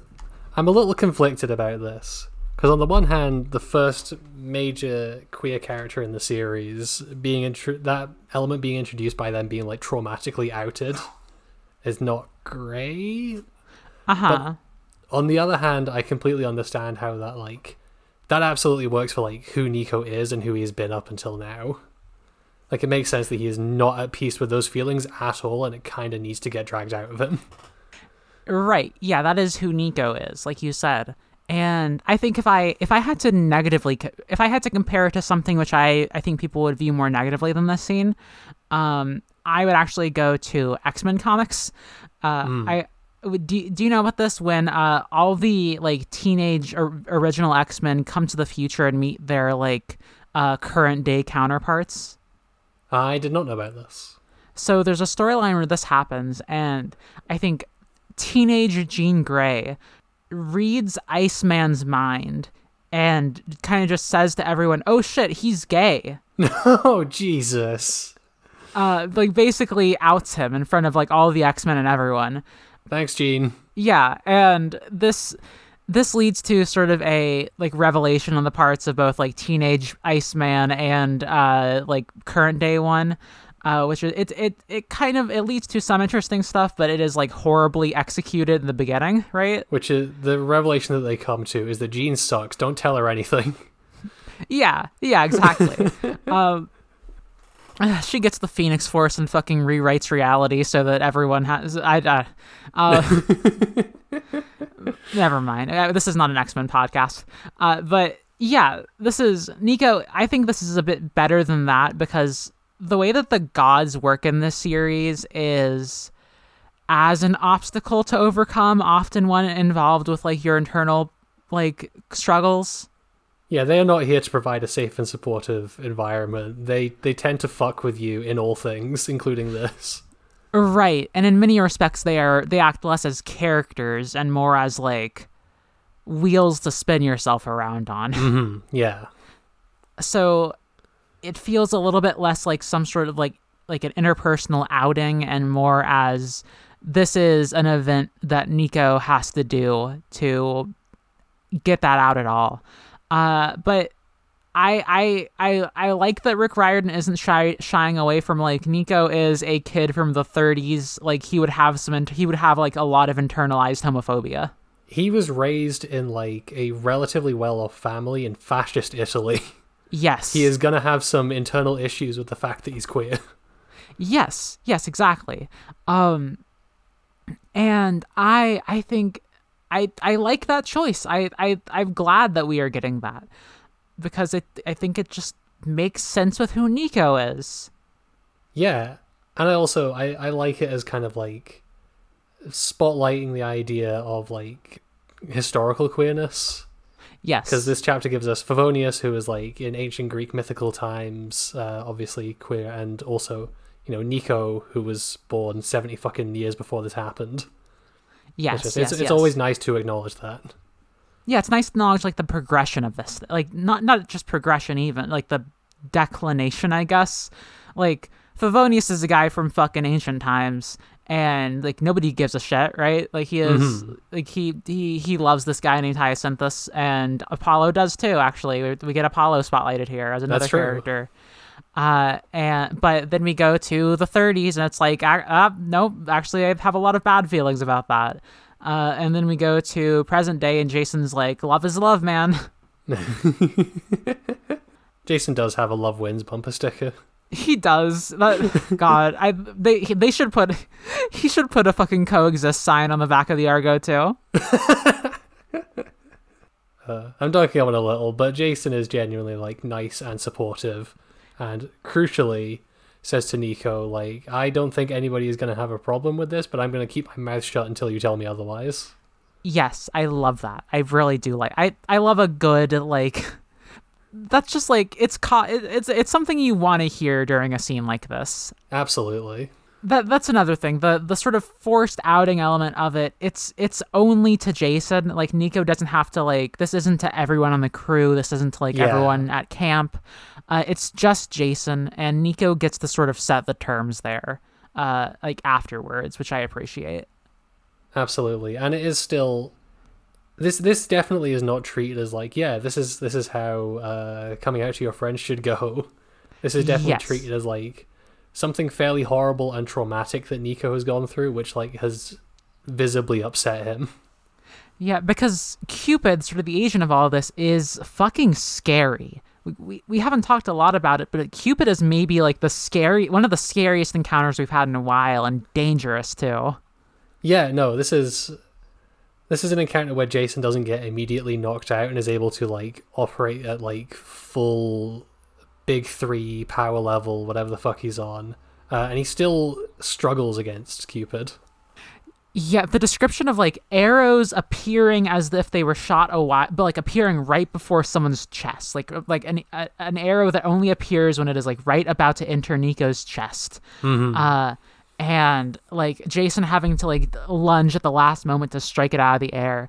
I'm a little conflicted about this because on the one hand, the first major queer character in the series being intro- that element being introduced by them being like traumatically outed is not great. Uh huh. On the other hand, I completely understand how that like that absolutely works for like who Nico is and who he's been up until now. Like it makes sense that he is not at peace with those feelings at all, and it kind of needs to get dragged out of him. Right. Yeah, that is who Nico is, like you said. And I think if I if I had to negatively if I had to compare it to something which I I think people would view more negatively than this scene, um, I would actually go to X Men comics. Uh, I do. Do you know about this? When uh, all the like teenage or, original X Men come to the future and meet their like uh, current day counterparts. I did not know about this. So there's a storyline where this happens, and I think teenage Jean Grey reads Iceman's mind and kind of just says to everyone, "Oh shit, he's gay." Oh Jesus! Uh, like basically outs him in front of like all the X Men and everyone. Thanks, Jean. Yeah, and this this leads to sort of a like revelation on the parts of both like teenage Iceman and uh like current day one. Uh, which is it, it it kind of it leads to some interesting stuff, but it is like horribly executed in the beginning, right? Which is the revelation that they come to is that Jean sucks. Don't tell her anything. Yeah, yeah, exactly. um, she gets the Phoenix Force and fucking rewrites reality so that everyone has. I. Uh, uh, never mind. Uh, This is not an X Men podcast. Uh, but yeah, this is Nico. I think this is a bit better than that because the way that the gods work in this series is as an obstacle to overcome, often one involved with like your internal like struggles. Yeah, they are not here to provide a safe and supportive environment. They they tend to fuck with you in all things, including this. Right, and in many respects, they are they act less as characters and more as like wheels to spin yourself around on. Hmm, yeah. so it feels a little bit less like some sort of like like an interpersonal outing and more as this is an event that Nico has to do to get that out at all. Uh, but I I I I like that Rick Riordan isn't shy shying away from like Nico is a kid from the 30s. Like he would have some he would have like a lot of internalized homophobia. He was raised in like a relatively well-off family in fascist Italy. Yes, He is gonna have some internal issues with the fact that he's queer. Yes, yes, exactly. Um and I I think I I like that choice. I I I'm glad that we are getting that because it I think it just makes sense with who Nico is. Yeah, and I also I, I like it as kind of like spotlighting the idea of like historical queerness Yes. because this chapter gives us Favonius, who is like in ancient Greek mythical times, uh, obviously queer, and also you know Nico, who was born seventy fucking years before this happened. yes, yes, it's, yes. it's always nice to acknowledge that. Yeah, it's nice to acknowledge like the progression of this. Like not not just progression even, like the declination, I guess. Like Favonius is a guy from fucking ancient times and like nobody gives a shit, right? Like he is like he he he loves this guy named Hyacinthus and Apollo does too, actually. We, we get Apollo spotlighted here as another character. Uh and but then we go to the 30s and it's like uh, uh nope, actually I have a lot of bad feelings about that. Uh, and then we go to present day, and Jason's like, "Love is love, man." Jason does have a love wins bumper sticker. He does. That, God, I they they should put he should put a fucking coexist sign on the back of the Argo too. Uh, I'm dunking on it a little, but Jason is genuinely like nice and supportive, and crucially says to Nico like, "I don't think anybody is going to have a problem with this, but I'm going to keep my mouth shut until you tell me otherwise." Yes, I love that. I really do like. I I love a good like. That's just like it's co- it's it's something you want to hear during a scene like this. Absolutely. that that's another thing the the sort of forced outing element of it it's it's only to jason like nico doesn't have to like this isn't to everyone on the crew this isn't to like Yeah. everyone at camp uh, it's just jason and nico gets to sort of set the terms there uh like afterwards which i appreciate Absolutely. And it is still this this definitely is not treated as like, yeah, this is this is how uh coming out to your friends should go. This is definitely Yes. treated as like something fairly horrible and traumatic that Nico has gone through, which like has visibly upset him. yeah because cupid sort of the agent of all this is fucking scary we, we, we haven't talked a lot about it, but Cupid is maybe like the scary one of the scariest encounters we've had in a while, and dangerous too. Yeah, no, this is this is an encounter where Jason doesn't get immediately knocked out and is able to like operate at like full big three power level, whatever the fuck he's on, uh, and he still struggles against Cupid. Yeah, the description of like arrows appearing as if they were shot a while, but like appearing right before someone's chest, like like an a, an arrow that only appears when it is like right about to enter Nico's chest. Uh, and like Jason having to like lunge at the last moment to strike it out of the air.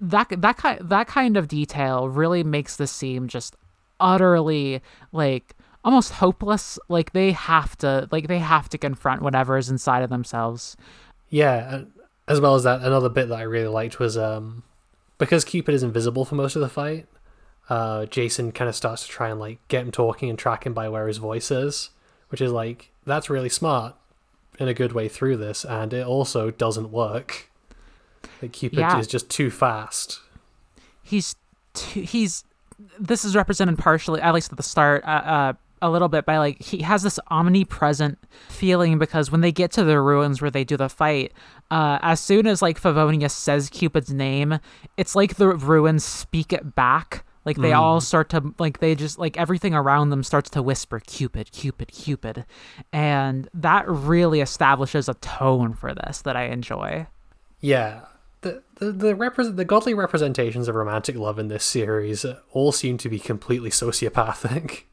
That that kind that kind of detail really makes this seem just utterly like almost hopeless. Like they have to like they have to confront whatever is inside of themselves. Yeah, as well as that, another bit that I really liked was um, because Cupid is invisible for most of the fight. Uh, Jason kind of starts to try and like get him talking and track him by where his voice is, which is like that's really smart in a good way through this, and it also doesn't work. Like Cupid Yeah. is just too fast. he's too, he's this is represented partially at least at the start uh, uh a little bit by like he has this omnipresent feeling because when they get to the ruins where they do the fight uh as soon as like favonius says cupid's name it's like the ruins speak it back like they all start to like they just like everything around them starts to whisper cupid cupid cupid and that really establishes a tone for this that i enjoy Yeah. The the the, repres the godly representations of romantic love in this series all seem to be completely sociopathic.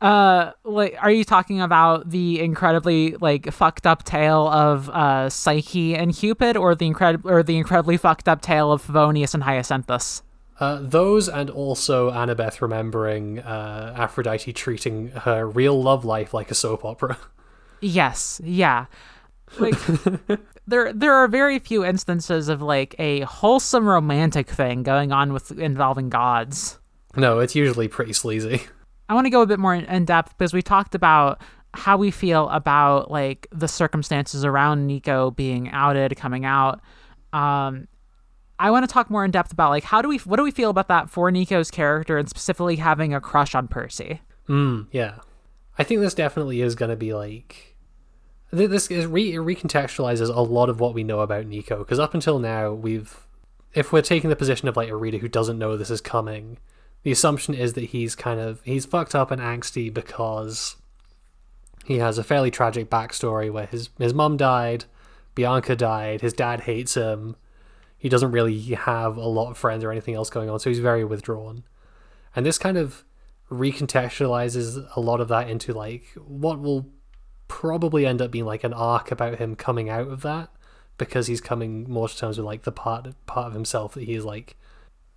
Uh, like, are you talking about the incredibly like fucked up tale of uh Psyche and Cupid, or the incredible or the incredibly fucked up tale of Favonius and Hyacinthus? Uh, those and also Annabeth remembering uh, Aphrodite treating her real love life like a soap opera. Yes, yeah. Like there there are very few instances of like a wholesome romantic thing going on with involving gods. no, it's usually pretty sleazy. I want to go a bit more in, depth because we talked about how we feel about like the circumstances around Nico being outed, coming out. Um, I want to talk more in depth about like how do we what do we feel about that for Nico's character and specifically having a crush on Percy. Mm, yeah. I think this definitely is going to be like. This is re- recontextualizes a lot of what we know about Nico, because up until now, we've. If we're taking the position of like a reader who doesn't know this is coming, the assumption is that he's kind of. He's fucked up and angsty because he has a fairly tragic backstory where his, his mom died, Bianca died, his dad hates him, he doesn't really have a lot of friends or anything else going on, so he's very withdrawn. And this kind of recontextualizes a lot of that into like what will probably end up being like an arc about him coming out of that because he's coming more to terms with like the part part of himself that he's like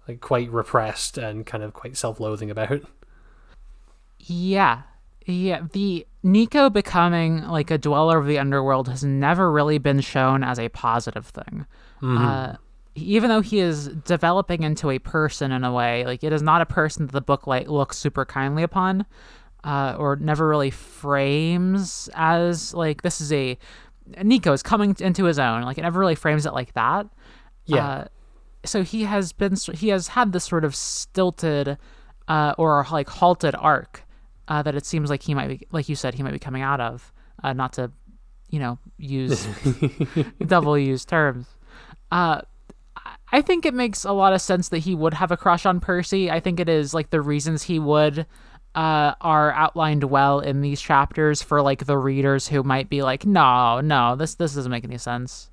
like quite repressed and kind of quite self-loathing about. Yeah. Yeah, the Nico becoming like a dweller of the underworld has never really been shown as a positive thing. Uh, even though he is developing into a person in a way, like it is not a person that the book like looks super kindly upon, uh, or never really frames as like this is a Nico is coming into his own. Like it never really frames it like that. Yeah. Uh, so he has been he has had this sort of stilted uh, or like halted arc uh, that it seems like he might be like you said he might be coming out of uh, not to you know use double use terms uh, I- think it makes a lot of sense that he would have a crush on Percy. I think it is like the reasons he would uh, are outlined well in these chapters for like the readers who might be like, no, no, this this doesn't make any sense.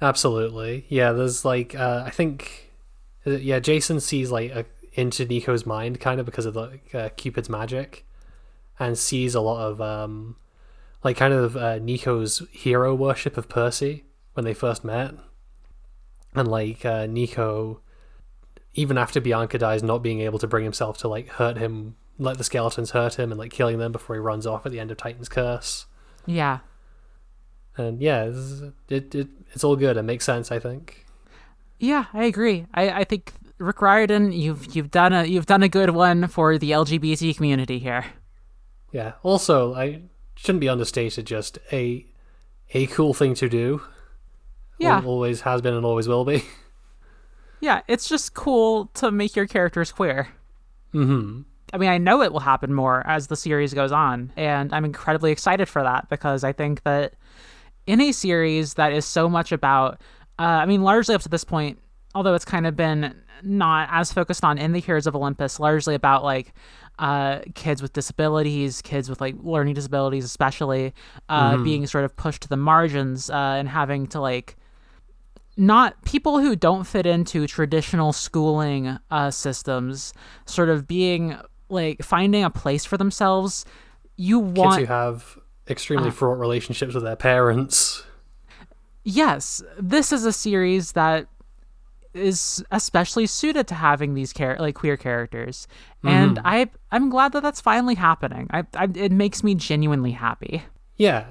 Absolutely. Yeah, there's like uh, I think uh, yeah, Jason sees like a, into Nico's mind kind of because of the uh, Cupid's magic and sees a lot of um like kind of uh, Nico's hero worship of Percy when they first met. And like uh, Nico even after Bianca dies not being able to bring himself to like hurt him let the skeletons hurt him and like killing them before he runs off at the end of Titan's curse. Yeah, And yeah, it's, it, it it's all good. It makes sense, I think. Yeah, I agree. I, I think Rick Riordan, you've you've done a you've done a good one for the LGBT community here. Yeah. Also, I shouldn't be understated. Just a a cool thing to do. Yeah, Al- always has been and always will be. yeah. It's just cool to make your characters queer. hmm I mean, I know it will happen more as the series goes on, and I'm incredibly excited for that because I think that in a series that is so much about, uh, I mean, largely up to this point, although it's kind of been not as focused on in the Heroes of Olympus, largely about like uh, kids with disabilities, kids with like learning disabilities, especially uh, Mm-hmm. being sort of pushed to the margins uh, and having to like not people who don't fit into traditional schooling uh, systems, sort of being like finding a place for themselves. You Kids want who have extremely Uh. fraught relationships with their parents. yes, this is a series that is especially suited to having these char- like queer characters, and I I'm glad that that's finally happening. I, I it makes me genuinely happy. Yeah.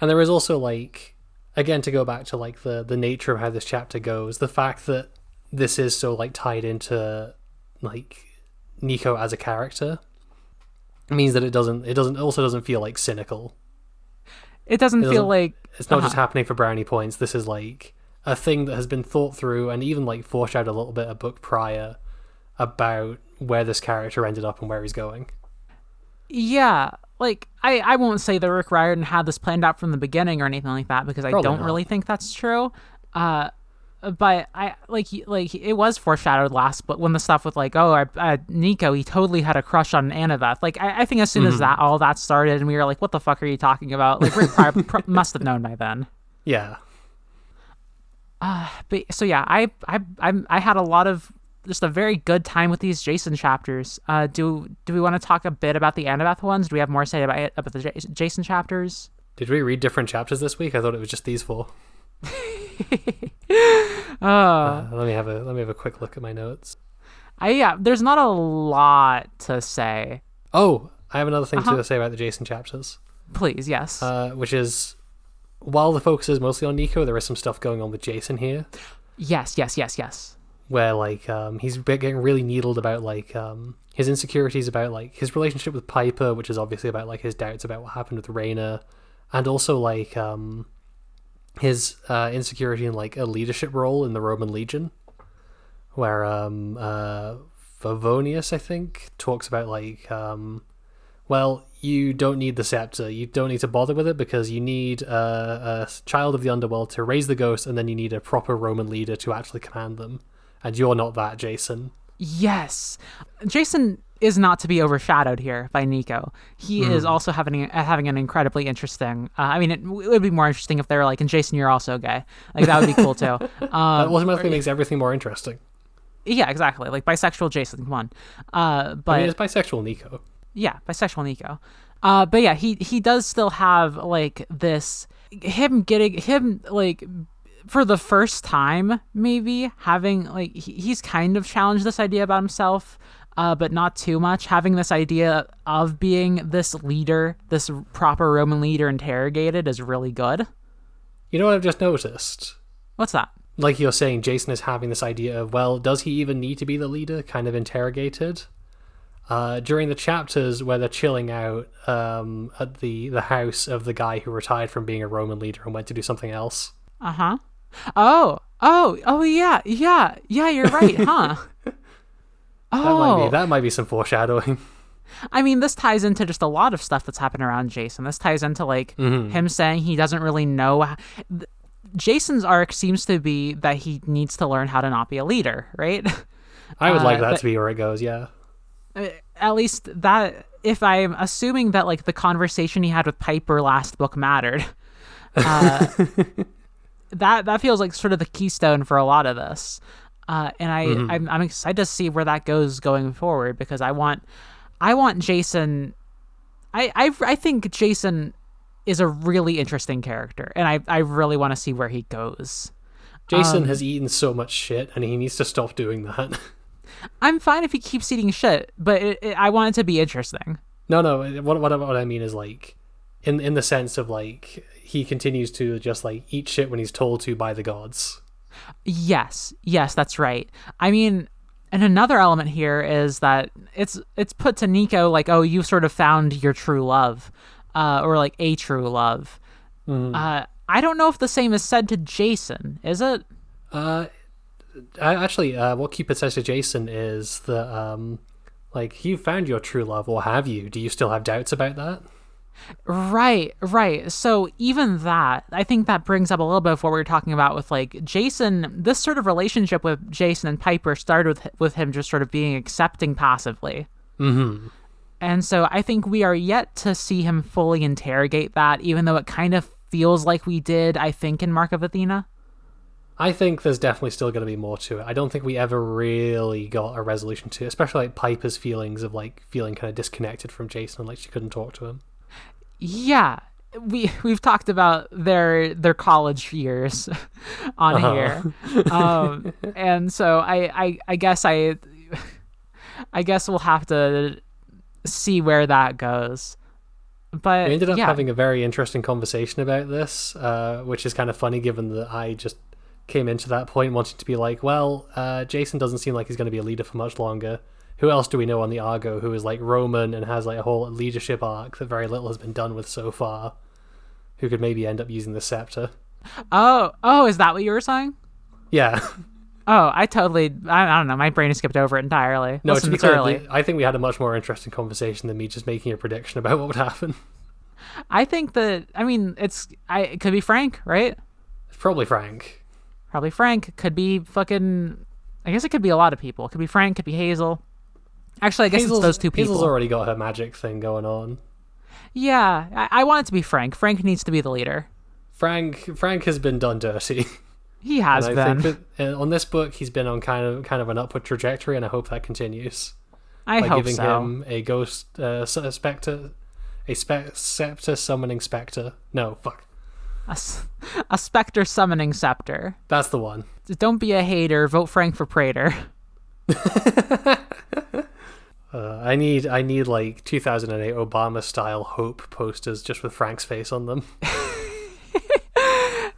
And there is also like again to go back to like the the nature of how this chapter goes, the fact that this is so like tied into like Nico as a character means that it doesn't it doesn't also doesn't feel like cynical. It doesn't It feel doesn't- like It's not just Uh-huh. happening for brownie points. This is like a thing that has been thought through and even like foreshadowed a little bit a book prior about where this character ended up and where he's going. Yeah, like I, I won't say that Rick Riordan had this planned out from the beginning or anything like that because I don't not. really think that's true. Uh, but I like like it was foreshadowed last, but when the stuff with like oh I, uh, Nico he totally had a crush on Annabeth. Like I, I think as soon Mm-hmm. as that all that started and we were like what the fuck are you talking about? Like Rick pr- must have known by then. Yeah. But so yeah, I I I I had a lot of just a very good time with these Jason chapters. Uh, do do we want to talk a bit about the Annabeth ones? Do we have more to say about it, about the J- Jason chapters? Did we read different chapters this week? I thought it was just these four. Uh, Uh, let me have a let me have a quick look at my notes. I yeah, there's not a lot to say. Oh, I have another thing Uh-huh. to say about the Jason chapters, Please, yes. uh, which is while the focus is mostly on Nico, there is some stuff going on with Jason here, yes, yes, yes, yes. Where like um, he's getting really needled about like um, his insecurities about like his relationship with Piper, which is obviously about like his doubts about what happened with Reyna, and also like um, his uh, insecurity in like a leadership role in the Roman Legion, where um, uh, Favonius, I think, talks about like um, well, you don't need the scepter. You don't need to bother with it because you need uh, a child of the underworld to raise the ghost, and then you need a proper Roman leader to actually command them. And you're not that, Jason. Yes. Jason is not to be overshadowed here by Nico. He is also having having an incredibly interesting. Uh, I mean, it, it would be more interesting if they were like, "And Jason, you're also gay." Like that would be cool too. That Um, automatically makes everything more interesting. yeah, exactly. Like bisexual Jason, come on. Uh, but I mean, it's bisexual Nico. yeah, bisexual Nico. Uh, but yeah, he he does still have like this him getting him like for the first time maybe having like he, he's kind of challenged this idea about himself uh, but not too much having this idea of being this leader this proper roman leader interrogated is really good You know what I've just noticed? what's that Like you're saying, Jason is having this idea of, well, does he even need to be the leader? Kind of interrogated. Uh, during the chapters where they're chilling out um, at the, the house of the guy who retired from being a Roman leader and went to do something else. uh-huh oh oh oh yeah yeah yeah you're right huh That oh might be that might be some foreshadowing. I mean, this ties into just a lot of stuff that's happened around Jason. This ties into like Mm-hmm. him saying he doesn't really know. How... th- Jason's arc seems to be that he needs to learn how to not be a leader, right? I would like Uh, that but- to be where it goes. Yeah. At least that, if I'm assuming that like the conversation he had with Piper last book mattered, uh, that that feels like sort of the keystone for a lot of this. Uh, and I, I'm, I'm excited to see where that goes going forward because I want, I want Jason. I, I, I think Jason is a really interesting character, and I, I really want to see where he goes. Jason Um, has eaten so much shit, and he needs to stop doing that. I'm fine if he keeps eating shit, but it, it, I want it to be interesting. no, no. What what what I mean is like, in in the sense of like he continues to just like eat shit when he's told to by the gods. Yes, yes, that's right. I mean, and another element here is that it's it's put to Nico like, oh, you've sort of found your true love, uh, or like a true love. Uh, I don't know if the same is said to Jason. Is it? Uh, I, actually, uh, what Cupid says to Jason is that um, Like, you found your true love, or have you? Do you still have doubts about that? Right, right. So even that, I think that brings up a little bit of what we were talking about with like Jason. This sort of relationship with Jason and Piper started with with him just sort of being accepting passively. Mm-hmm. And so I think we are yet to see him fully interrogate that, even though it kind of feels like we did, I think, in Mark of Athena. I think there's definitely still going to be more to it. I don't think we ever really got a resolution to it, especially like Piper's feelings of like feeling kind of disconnected from Jason, like she couldn't talk to him. Yeah, we we've talked about their their college years on Uh-huh. here, um, and so I, I I guess I I guess we'll have to see where that goes. But We ended up yeah, having a very interesting conversation about this, uh, which is kind of funny given that I just came into that point wanting to be like, well, uh, Jason doesn't seem like he's going to be a leader for much longer. Who else do we know on the Argo who is like Roman and has like a whole leadership arc that very little has been done with so far? Who could maybe end up using the scepter? oh oh is that what you were saying? Yeah. Oh, I totally I, I don't know. My brain has skipped over it entirely. No, Listen, to be it's clear, early. I think we had a much more interesting conversation than me just making a prediction about what would happen. I think that I mean it's I it could be Frank, right? It's probably Frank. Probably Frank. Could be fucking. I guess it could be a lot of people. It could be Frank. Could be Hazel. Actually, I guess Hazel's, it's those two people. Hazel's already got her magic thing going on. Yeah, I, I want it to be Frank. Frank needs to be the leader. Frank Frank has been done dirty. He has been. think uh, on this book he's been on kind of kind of an upward trajectory, and I hope that continues I by hope giving so. him a ghost uh, specter, a spe- scepter summoning specter. No, fuck, A, a specter summoning scepter. that's the one. Don't be a hater. Vote Frank for Praetor. Uh, I need I need like 2008 Obama style hope posters just with Frank's face on them.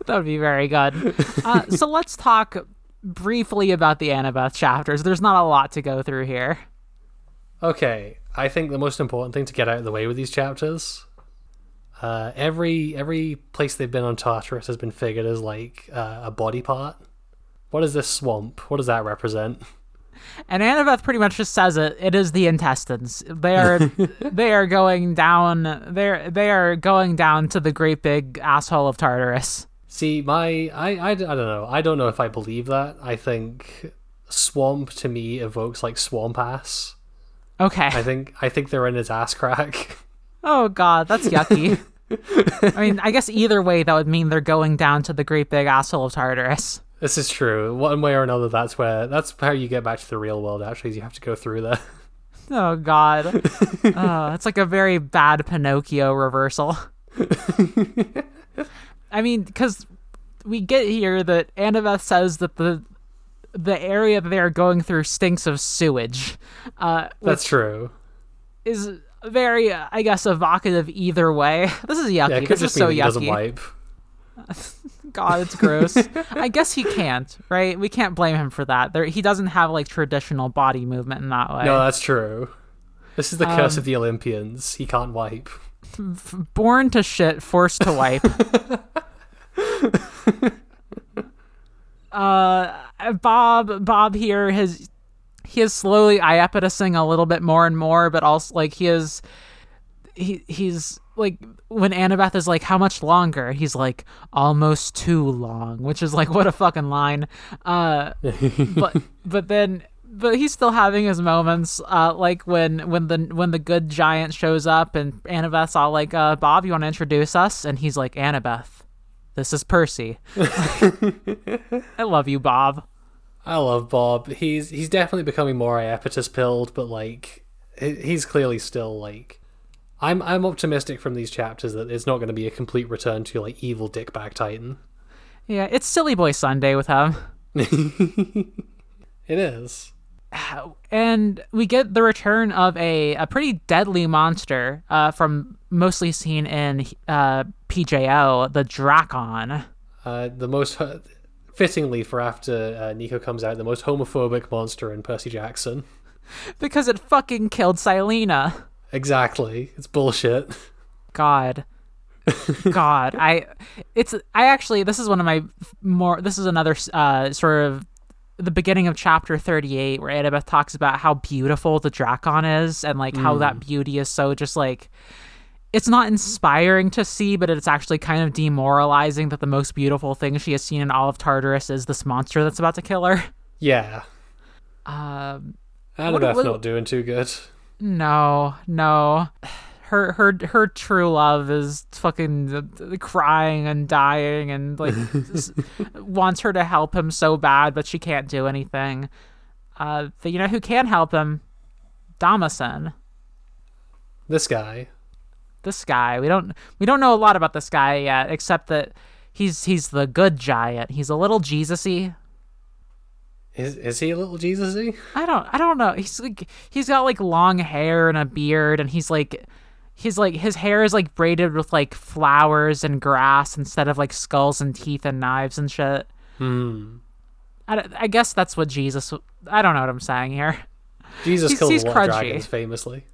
That would be very good. Uh, so let's talk briefly about the Annabeth chapters. There's not a lot to go through here. Okay, I think the most important thing to get out of the way with these chapters, uh, every every place they've been on Tartarus has been figured as like uh, a body part. What is this swamp? What does that represent? And Annabeth pretty much just says it. It is the intestines. They are they are going down. They're they are going down to the great big asshole of Tartarus. See, my I, I, I don't know. I don't know if I believe that. I think swamp to me evokes like swamp ass. Okay. I think I think they're in his ass crack. Oh god, that's yucky. I mean, I guess either way that would mean they're going down to the great big asshole of Tartarus. This is true. One way or another, that's where that's how you get back to the real world. Actually, is you have to go through there. Oh god. oh, it's like a very bad Pinocchio reversal. I mean, because we get here that Annabeth says that the the area that they are going through stinks of sewage. Uh, That's true. is very, uh, I guess, evocative either way. This is yucky. Yeah, this is so he doesn't yucky. wipe. God, it's gross. I guess he can't, right? We can't blame him for that. There, he doesn't have like traditional body movement in that way. No, that's true. This is the curse Um, of the Olympians. He can't wipe. Born to shit, forced to wipe. uh, Bob, Bob here has he is slowly iapetusing a little bit more and more, but also like he is he he's like when Annabeth is like, "How much longer?" He's like, "Almost too long," which is like, what a fucking line. Uh, but but then but he's still having his moments uh like when when the when the good giant shows up and annabeth's all like uh bob you want to introduce us and he's like annabeth this is percy i love you bob I love Bob. He's he's definitely becoming more iapetus pilled, but like he's clearly still like. I'm I'm optimistic from these chapters that it's not going to be a complete return to like evil dickbag titan. yeah it's silly boy sunday with him It is. and we get the return of a, a pretty deadly monster uh, from mostly seen in uh, PJO, the Drakon. Uh, the most ho- fittingly for after uh, Nico comes out, the most homophobic monster in Percy Jackson. Because it fucking killed Silena. Exactly. It's bullshit. God. God, I it's I actually this is one of my more this is another uh sort of the beginning of chapter 38 where Annabeth talks about how beautiful the Drakon is and like how that beauty is so just like it's not inspiring to see, but it's actually kind of demoralizing that the most beautiful thing she has seen in all of Tartarus is this monster that's about to kill her. Yeah. Um, Annabeth what- not doing too good. No, no. Her her her true love is fucking crying and dying and like wants her to help him so bad, but she can't do anything. Uh, but you know who can help him? Damasen. This guy. this guy. We don't we don't know a lot about this guy yet, except that he's he's the good giant. He's a little Jesusy. Is is he a little Jesusy? I don't I don't know. He's like he's got like long hair and a beard, and he's like he's like his hair is like braided with like flowers and grass instead of like skulls and teeth and knives and shit. Hmm. I, I guess that's what Jesus. I don't know what I'm saying here. Jesus He's- killed he's lot dragons famously.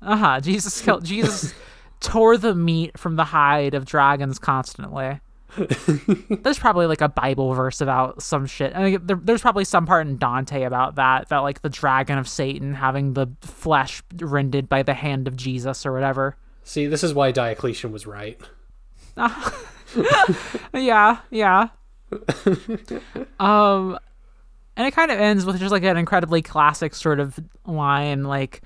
Uh huh. Jesus killed Jesus tore the meat from the hide of dragons constantly. there's probably like a Bible verse about some shit. I mean, there, there's probably some part in Dante about that, about like the dragon of Satan having the flesh rended by the hand of Jesus or whatever. See, this is why Diocletian was right. Yeah, yeah. um, and it kind of ends with just like an incredibly classic sort of line, like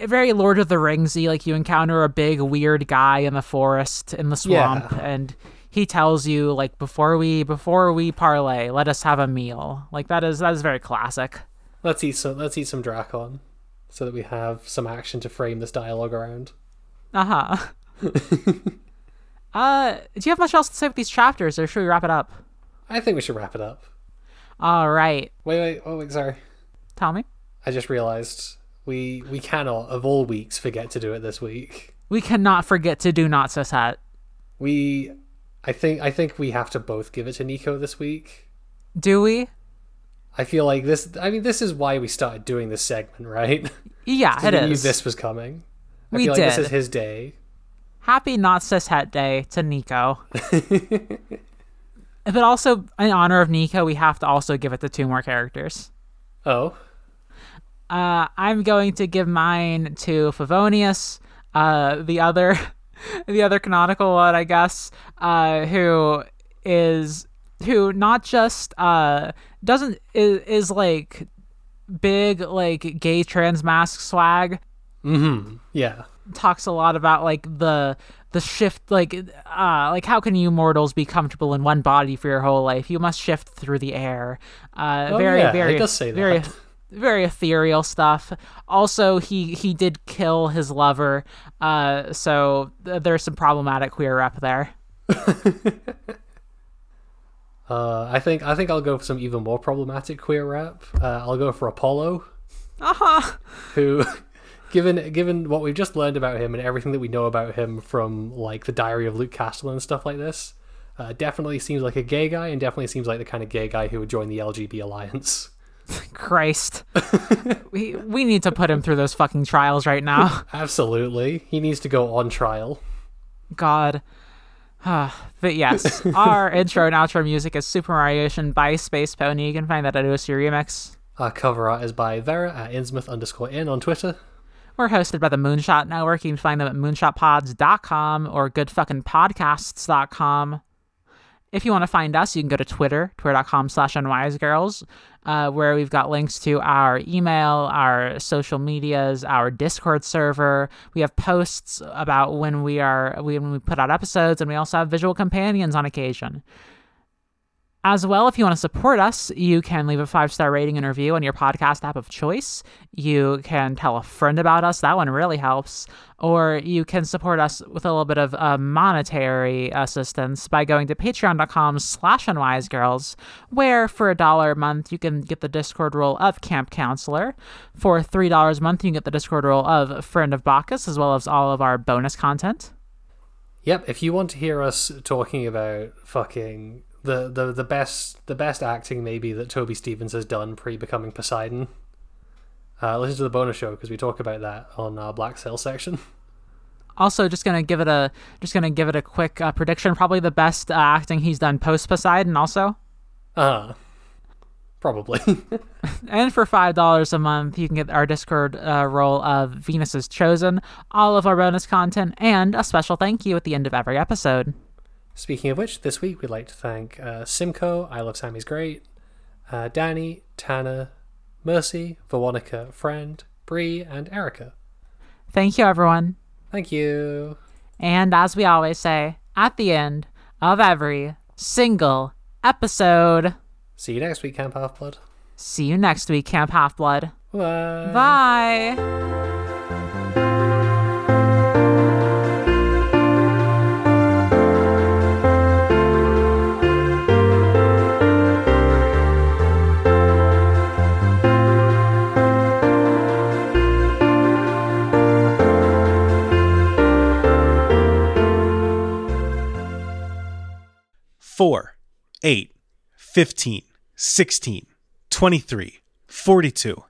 very Lord of the Ringsy. Like you encounter a big weird guy in the forest in the swamp, Yeah. and he tells you like before we before we parlay, let us have a meal. Like that is that is very classic. Let's eat some. Let's eat some drakon, so that we have some action to frame this dialogue around. Uh huh. uh, do you have much else to say with these chapters, or should we wrap it up? I think we should wrap it up. All right, Wait, wait. Oh, wait. Sorry. tell me. I just realized we we cannot of all weeks forget to do it this week. We cannot forget to do not cishet. We, I think I think we have to both give it to Nico this week. Do we? I feel like this. I mean, this is why we started doing this segment, right? Yeah, it we knew is. this was coming. I We feel like this is his day. Happy not cishet day to Nico. but also, in honor of Nico, we have to also give it to two more characters. Oh, Uh, I'm going to give mine to Favonius, uh, the other, the other canonical one, I guess, uh, who is who not just uh doesn't is, is like big like gay trans mask swag mm-hmm. Yeah. talks a lot about like the the shift like uh like how can you mortals be comfortable in one body for your whole life you must shift through the air uh Oh, very yeah, very it does say very. Very ethereal stuff also he he did kill his lover uh so th- there's some problematic queer rep there Uh, I think I think I'll go for some even more problematic queer rep. Uh, I'll go for Apollo, uh-huh who, given given what we've just learned about him and everything that we know about him from like the Diary of Luke Castellan and stuff like this, uh, definitely seems like a gay guy and definitely seems like the kind of gay guy who would join the LGB alliance. christ we we need to put him through those fucking trials right now Absolutely, he needs to go on trial. God. but yes, our intro and outro music is Super Mariocean by spacepony. You can find that at OC Remix. Our cover art is by Vera at Innsmouth underscore in on Twitter. We're hosted by the Moonshot Network. You can find them at moonshotpods.com or goodfuckingpodcasts.com. If you want to find us, you can go to Twitter, twitter.com slash unwisegirls, uh, where we've got links to our email, our social medias, our Discord server. We have posts about when we are when we put out episodes, and we also have visual companions on occasion. As well, if you want to support us, you can leave a five star rating and review on your podcast app of choice. You can tell a friend about us, that one really helps. Or you can support us with a little bit of uh, monetary assistance by going to patreon.com slash unwisegirls, where for a dollar a month you can get the Discord role of Camp Counselor. For $3 a month, you can get the Discord role of Friend of Bacchus, as well as all of our bonus content. Yep, if you want to hear us talking about fucking the, the, the best the best acting maybe that Toby Stephens has done pre becoming Poseidon, uh, listen to the bonus show because we talk about that on our Black Sail section. Also, just gonna give it a just gonna give it a quick uh, prediction. Probably the best uh, acting he's done post Poseidon. Also, Uh Probably. And for $5 a month, you can get our Discord uh, role of Venus is Chosen, all of our bonus content, and a special thank you at the end of every episode. Speaking of which, this week we'd like to thank uh, Simcoe, I Love Sammy's Great, uh, Danny, Tanner, Mercy, Veronica, Friend, Bree, and Erica. Thank you, everyone. Thank you. And as we always say, at the end of every single episode, See you next week, Camp Half Blood. see you next week, Camp Half Blood. Bye. Bye. Four, eight, 15, 16, 23, 42.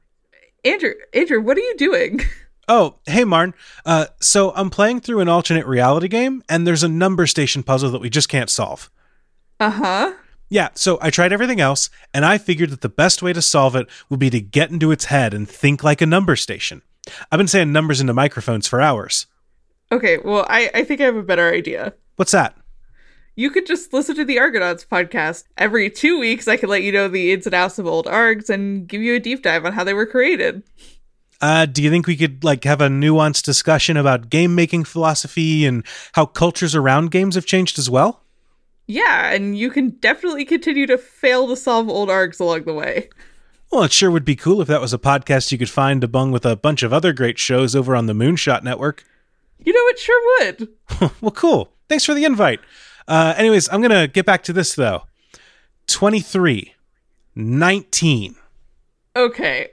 Andrew, Andrew, what are you doing? Oh, hey, Marn. Uh, so I'm playing through an alternate reality game, and there's a number station puzzle that we just can't solve. Uh huh. Yeah, so I tried everything else, and I figured that the best way to solve it would be to get into its head and think like a number station. I've been saying numbers into microphones for hours. Okay, well, I, I think I have a better idea. What's that? You could just listen to the Argonauts podcast. Every two weeks, I could let you know the ins and outs of old args and give you a deep dive on how they were created. Uh, do you think we could like have a nuanced discussion about game making philosophy and how cultures around games have changed as well? Yeah, and you can definitely continue to fail to solve old args along the way. Well, it sure would be cool if that was a podcast you could find to among with a bunch of other great shows over on the Moonshot Network. You know, it sure would. well, cool. Thanks for the invite. Uh, anyways, I'm going to get back to this though 23, 19. Okay,